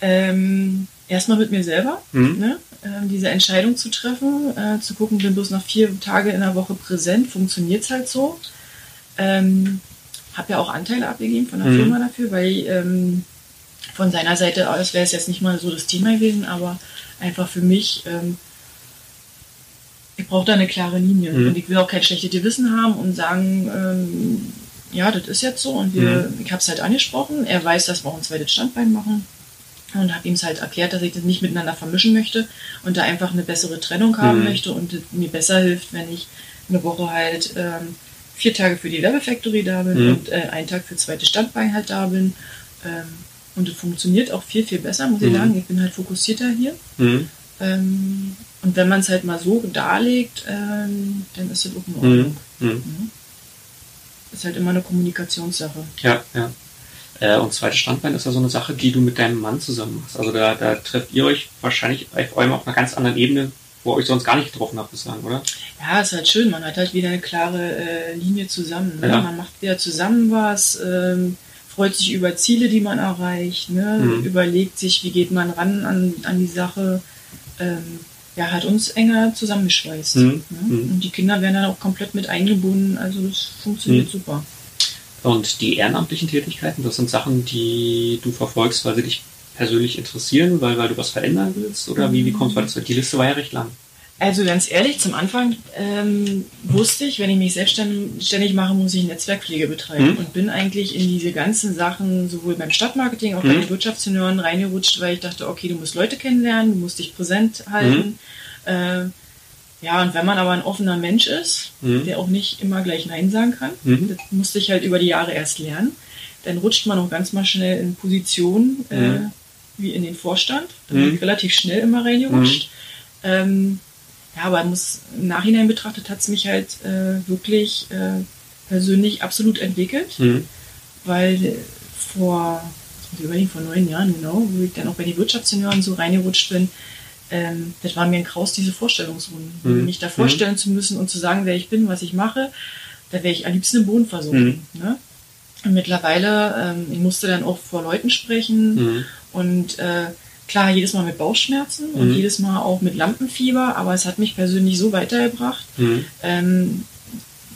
Speaker 2: Ähm, erstmal mit mir selber,
Speaker 1: Mhm.
Speaker 2: ne? Ähm, diese Entscheidung zu treffen, äh, zu gucken, bin bloß noch vier Tage in der Woche präsent, funktioniert es halt so. Ähm, habe ja auch Anteile abgegeben von der
Speaker 1: Mhm.
Speaker 2: Firma dafür, weil ähm, von seiner Seite aus wäre es jetzt nicht mal so das Thema gewesen, aber einfach für mich, ähm, ich brauche da eine klare Linie
Speaker 1: Mhm.
Speaker 2: und ich will auch kein schlechtes Gewissen haben und sagen, ähm, ja, das ist jetzt so und wir, ich habe es halt angesprochen, er weiß, dass wir auch ein zweites Standbein machen und habe ihm es halt erklärt, dass ich das nicht miteinander vermischen möchte und da einfach eine bessere Trennung haben
Speaker 1: Mhm.
Speaker 2: möchte und es mir besser hilft, wenn ich eine Woche halt ähm, vier Tage für die Werbefactory da bin
Speaker 1: Mhm.
Speaker 2: und äh, einen Tag für zweites Standbein halt da bin. Ähm, und es funktioniert auch viel, viel besser, muss ich
Speaker 1: Mhm.
Speaker 2: sagen. Ich bin halt fokussierter hier.
Speaker 1: Mhm.
Speaker 2: Ähm, und wenn man es halt mal so darlegt, ähm, dann ist das auch in Ordnung.
Speaker 1: Mhm. Mhm.
Speaker 2: Ist halt immer eine Kommunikationssache.
Speaker 1: Ja, ja. Äh, und zweites Standbein ist ja so eine Sache, die du mit deinem Mann zusammen machst. Also da, da trefft ihr euch wahrscheinlich auf eurem auf einer ganz anderen Ebene, wo ihr euch sonst gar nicht getroffen habt bislang, oder?
Speaker 2: Ja, ist halt schön. Man hat halt wieder eine klare äh, Linie zusammen. Ne?
Speaker 1: Ja.
Speaker 2: Man macht wieder zusammen was, ähm, freut sich über Ziele, die man erreicht, ne?
Speaker 1: Mhm.
Speaker 2: überlegt sich, wie geht man ran an, an die Sache. Ähm, ja, hat uns enger zusammengeschweißt.
Speaker 1: Mhm.
Speaker 2: Ne?
Speaker 1: Mhm.
Speaker 2: Und die Kinder werden dann auch komplett mit eingebunden, also das funktioniert
Speaker 1: Mhm.
Speaker 2: super.
Speaker 1: Und die ehrenamtlichen Tätigkeiten, das sind Sachen, die du verfolgst, weil sie dich persönlich interessieren, weil, weil du was verändern willst? Oder wie, wie kommst du dazu? Die Liste war ja recht lang.
Speaker 2: Also ganz ehrlich, zum Anfang ähm, wusste ich, wenn ich mich selbstständig mache, muss ich Netzwerkpflege betreiben
Speaker 1: Mhm.
Speaker 2: und bin eigentlich in diese ganzen Sachen sowohl beim Stadtmarketing, auch bei
Speaker 1: Mhm.
Speaker 2: den Wirtschaftssenioren reingerutscht, weil ich dachte, okay, du musst Leute kennenlernen, du musst dich präsent halten. Äh, ja, und wenn man aber ein offener Mensch ist,
Speaker 1: Mhm.
Speaker 2: der auch nicht immer gleich Nein sagen kann,
Speaker 1: Mhm.
Speaker 2: das musste ich halt über die Jahre erst lernen, dann rutscht man auch ganz mal schnell in Positionen äh,
Speaker 1: Mhm.
Speaker 2: wie in den Vorstand. Da
Speaker 1: Mhm.
Speaker 2: bin ich relativ schnell immer reingerutscht. Ähm, ja, aber muss, im Nachhinein betrachtet hat es mich halt äh, wirklich äh, persönlich absolut entwickelt,
Speaker 1: Mhm.
Speaker 2: weil äh, vor, jetzt muss ich überlegen, vor neun Jahren genau, wo ich dann auch bei den Wirtschaftssenioren so reingerutscht bin, ähm, das war mir ein Kraus, diese Vorstellungsrunden.
Speaker 1: Mhm.
Speaker 2: Mich da vorstellen zu müssen und zu sagen, wer ich bin, was ich mache, da wäre ich am liebsten im Boden versunken. Ne? Und mittlerweile, ähm, ich musste dann auch vor Leuten sprechen,
Speaker 1: Mhm.
Speaker 2: und äh, klar, jedes Mal mit Bauchschmerzen und
Speaker 1: Mhm.
Speaker 2: jedes Mal auch mit Lampenfieber, aber es hat mich persönlich so weitergebracht,
Speaker 1: Mhm.
Speaker 2: ähm,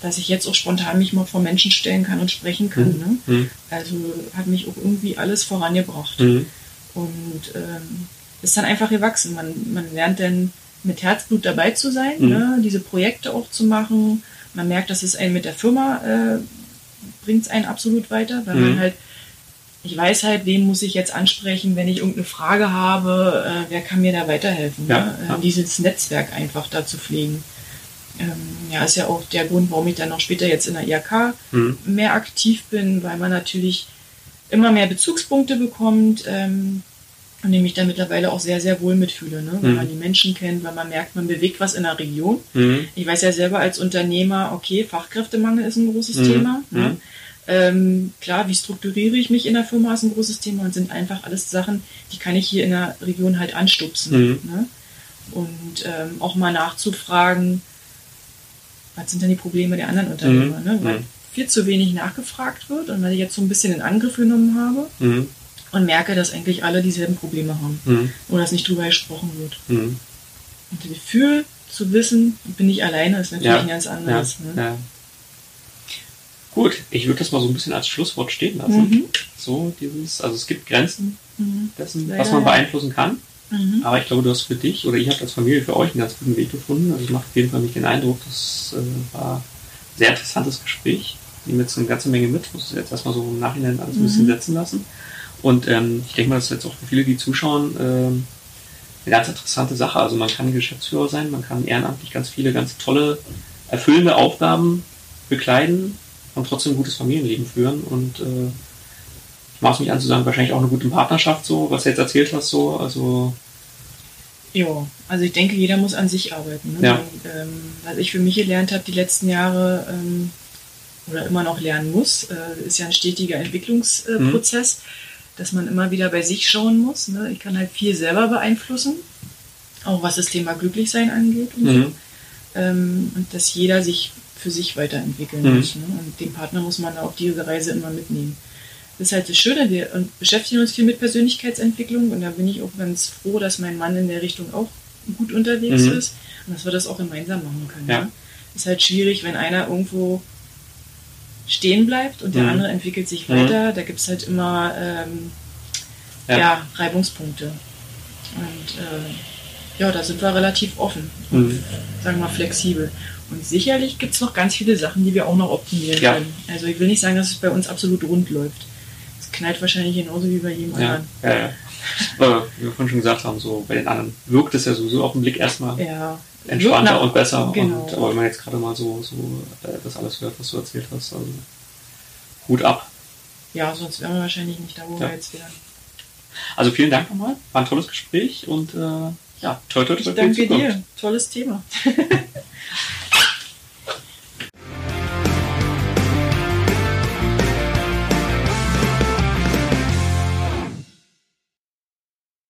Speaker 2: dass ich jetzt auch spontan mich mal vor Menschen stellen kann und sprechen kann.
Speaker 1: Mhm.
Speaker 2: Ne?
Speaker 1: Mhm.
Speaker 2: Also hat mich auch irgendwie alles vorangebracht.
Speaker 1: Mhm.
Speaker 2: Und ähm, ist dann einfach gewachsen. Man, man lernt dann mit Herzblut dabei zu sein,
Speaker 1: Mhm.
Speaker 2: ne? diese Projekte auch zu machen. Man merkt, dass es einen mit der Firma äh, bringt es einen absolut weiter, weil
Speaker 1: Mhm.
Speaker 2: man halt, ich weiß halt, wen muss ich jetzt ansprechen, wenn ich irgendeine Frage habe, äh, wer kann mir da weiterhelfen.
Speaker 1: Ja,
Speaker 2: ne?
Speaker 1: ja.
Speaker 2: Äh, dieses Netzwerk einfach da zu pflegen. Ähm, ja, ist ja auch der Grund, warum ich dann noch später jetzt in der IHK
Speaker 1: Mhm.
Speaker 2: mehr aktiv bin, weil man natürlich immer mehr Bezugspunkte bekommt ähm, und ich mich da mittlerweile auch sehr, sehr wohl mitfühle, ne? weil
Speaker 1: Mhm.
Speaker 2: man die Menschen kennt, weil man merkt, man bewegt was in der Region.
Speaker 1: Mhm.
Speaker 2: Ich weiß ja selber als Unternehmer, okay, Fachkräftemangel ist ein großes
Speaker 1: Mhm.
Speaker 2: Thema. Ne?
Speaker 1: Mhm.
Speaker 2: Ähm, klar, wie strukturiere ich mich in der Firma ist ein großes Thema und sind einfach alles Sachen, die kann ich hier in der Region halt anstupsen.
Speaker 1: Mhm.
Speaker 2: Ne? Und ähm, auch mal nachzufragen, was sind denn die Probleme der anderen Unternehmer?
Speaker 1: Mhm.
Speaker 2: Ne? Weil viel zu wenig nachgefragt wird und weil ich jetzt so ein bisschen in Angriff genommen habe. Und merke, dass eigentlich alle dieselben Probleme haben
Speaker 1: Mhm.
Speaker 2: oder dass nicht drüber gesprochen wird.
Speaker 1: Mhm.
Speaker 2: Und das Gefühl zu wissen, ich bin nicht alleine, ist natürlich
Speaker 1: Ja.
Speaker 2: ein ganz
Speaker 1: Ja.
Speaker 2: anderes. Ne?
Speaker 1: Ja. Gut, ich würde das mal so ein bisschen als Schlusswort stehen lassen.
Speaker 2: Mhm.
Speaker 1: So, dieses, also es gibt Grenzen
Speaker 2: Mhm.
Speaker 1: dessen, was man
Speaker 2: ja.
Speaker 1: beeinflussen kann.
Speaker 2: Mhm.
Speaker 1: Aber ich glaube, du hast für dich oder ihr habt als Familie für euch einen ganz guten Weg gefunden. Also ich mache auf jeden Fall nicht den Eindruck, das äh, war ein sehr interessantes Gespräch. Ich nehme jetzt eine ganze Menge mit, muss es jetzt erstmal so im Nachhinein alles ein bisschen
Speaker 2: Mhm.
Speaker 1: setzen lassen. Und ähm, ich denke mal, das ist jetzt auch für viele, die zuschauen, ähm, eine ganz interessante Sache. Also man kann Geschäftsführer sein, man kann ehrenamtlich ganz viele ganz tolle, erfüllende Aufgaben bekleiden und trotzdem ein gutes Familienleben führen. Und äh, ich maß mich an zu sagen, wahrscheinlich auch eine gute Partnerschaft, so, was du jetzt erzählt hast, so. Also
Speaker 2: Ja, also ich denke, jeder muss an sich arbeiten. Ne?
Speaker 1: Ja.
Speaker 2: Und, ähm, was ich für mich gelernt habe die letzten Jahre ähm, oder immer noch lernen muss, äh, ist ja ein stetiger Entwicklungsprozess, äh,
Speaker 1: Mhm.
Speaker 2: Dass man immer wieder bei sich schauen muss. Ne? Ich kann halt viel selber beeinflussen, auch was das Thema Glücklichsein angeht. Und, so.
Speaker 1: Mhm.
Speaker 2: ähm, und dass jeder sich für sich weiterentwickeln
Speaker 1: Mhm.
Speaker 2: muss. Ne? Und den Partner muss man auf diese Reise immer mitnehmen. Das ist halt das Schöne, wir beschäftigen uns viel mit Persönlichkeitsentwicklung und da bin ich auch ganz froh, dass mein Mann in der Richtung auch gut unterwegs
Speaker 1: Mhm.
Speaker 2: ist und dass wir das auch gemeinsam machen können.
Speaker 1: Ja.
Speaker 2: Ne? Ist halt schwierig, wenn einer irgendwo stehen bleibt und der
Speaker 1: Mhm.
Speaker 2: andere entwickelt sich
Speaker 1: Mhm.
Speaker 2: weiter. Da gibt es halt immer ähm,
Speaker 1: Ja.
Speaker 2: ja. Reibungspunkte. Und äh, ja, da sind wir relativ offen und
Speaker 1: Mhm.
Speaker 2: sagen wir flexibel. Und sicherlich gibt es noch ganz viele Sachen, die wir auch noch optimieren
Speaker 1: Ja.
Speaker 2: können. Also ich will nicht sagen, dass es bei uns absolut rund läuft. Es knallt wahrscheinlich genauso wie bei jedem
Speaker 1: Ja,
Speaker 2: anderen.
Speaker 1: wie wir vorhin schon gesagt haben, so bei den anderen wirkt es ja sowieso auf den Blick erstmal
Speaker 2: Ja.
Speaker 1: entspannter
Speaker 2: nach-
Speaker 1: und besser.
Speaker 2: Genau.
Speaker 1: Und, aber wenn man jetzt gerade mal so, so äh, das alles hört, was du erzählt hast, also Hut ab.
Speaker 2: ja, sonst wären wir wahrscheinlich nicht da, wo
Speaker 1: Ja.
Speaker 2: wir jetzt wären.
Speaker 1: Also vielen Dank nochmal. War ein tolles Gespräch und äh, ja, toi toi toi
Speaker 2: Ich danke dir. Tolles Thema.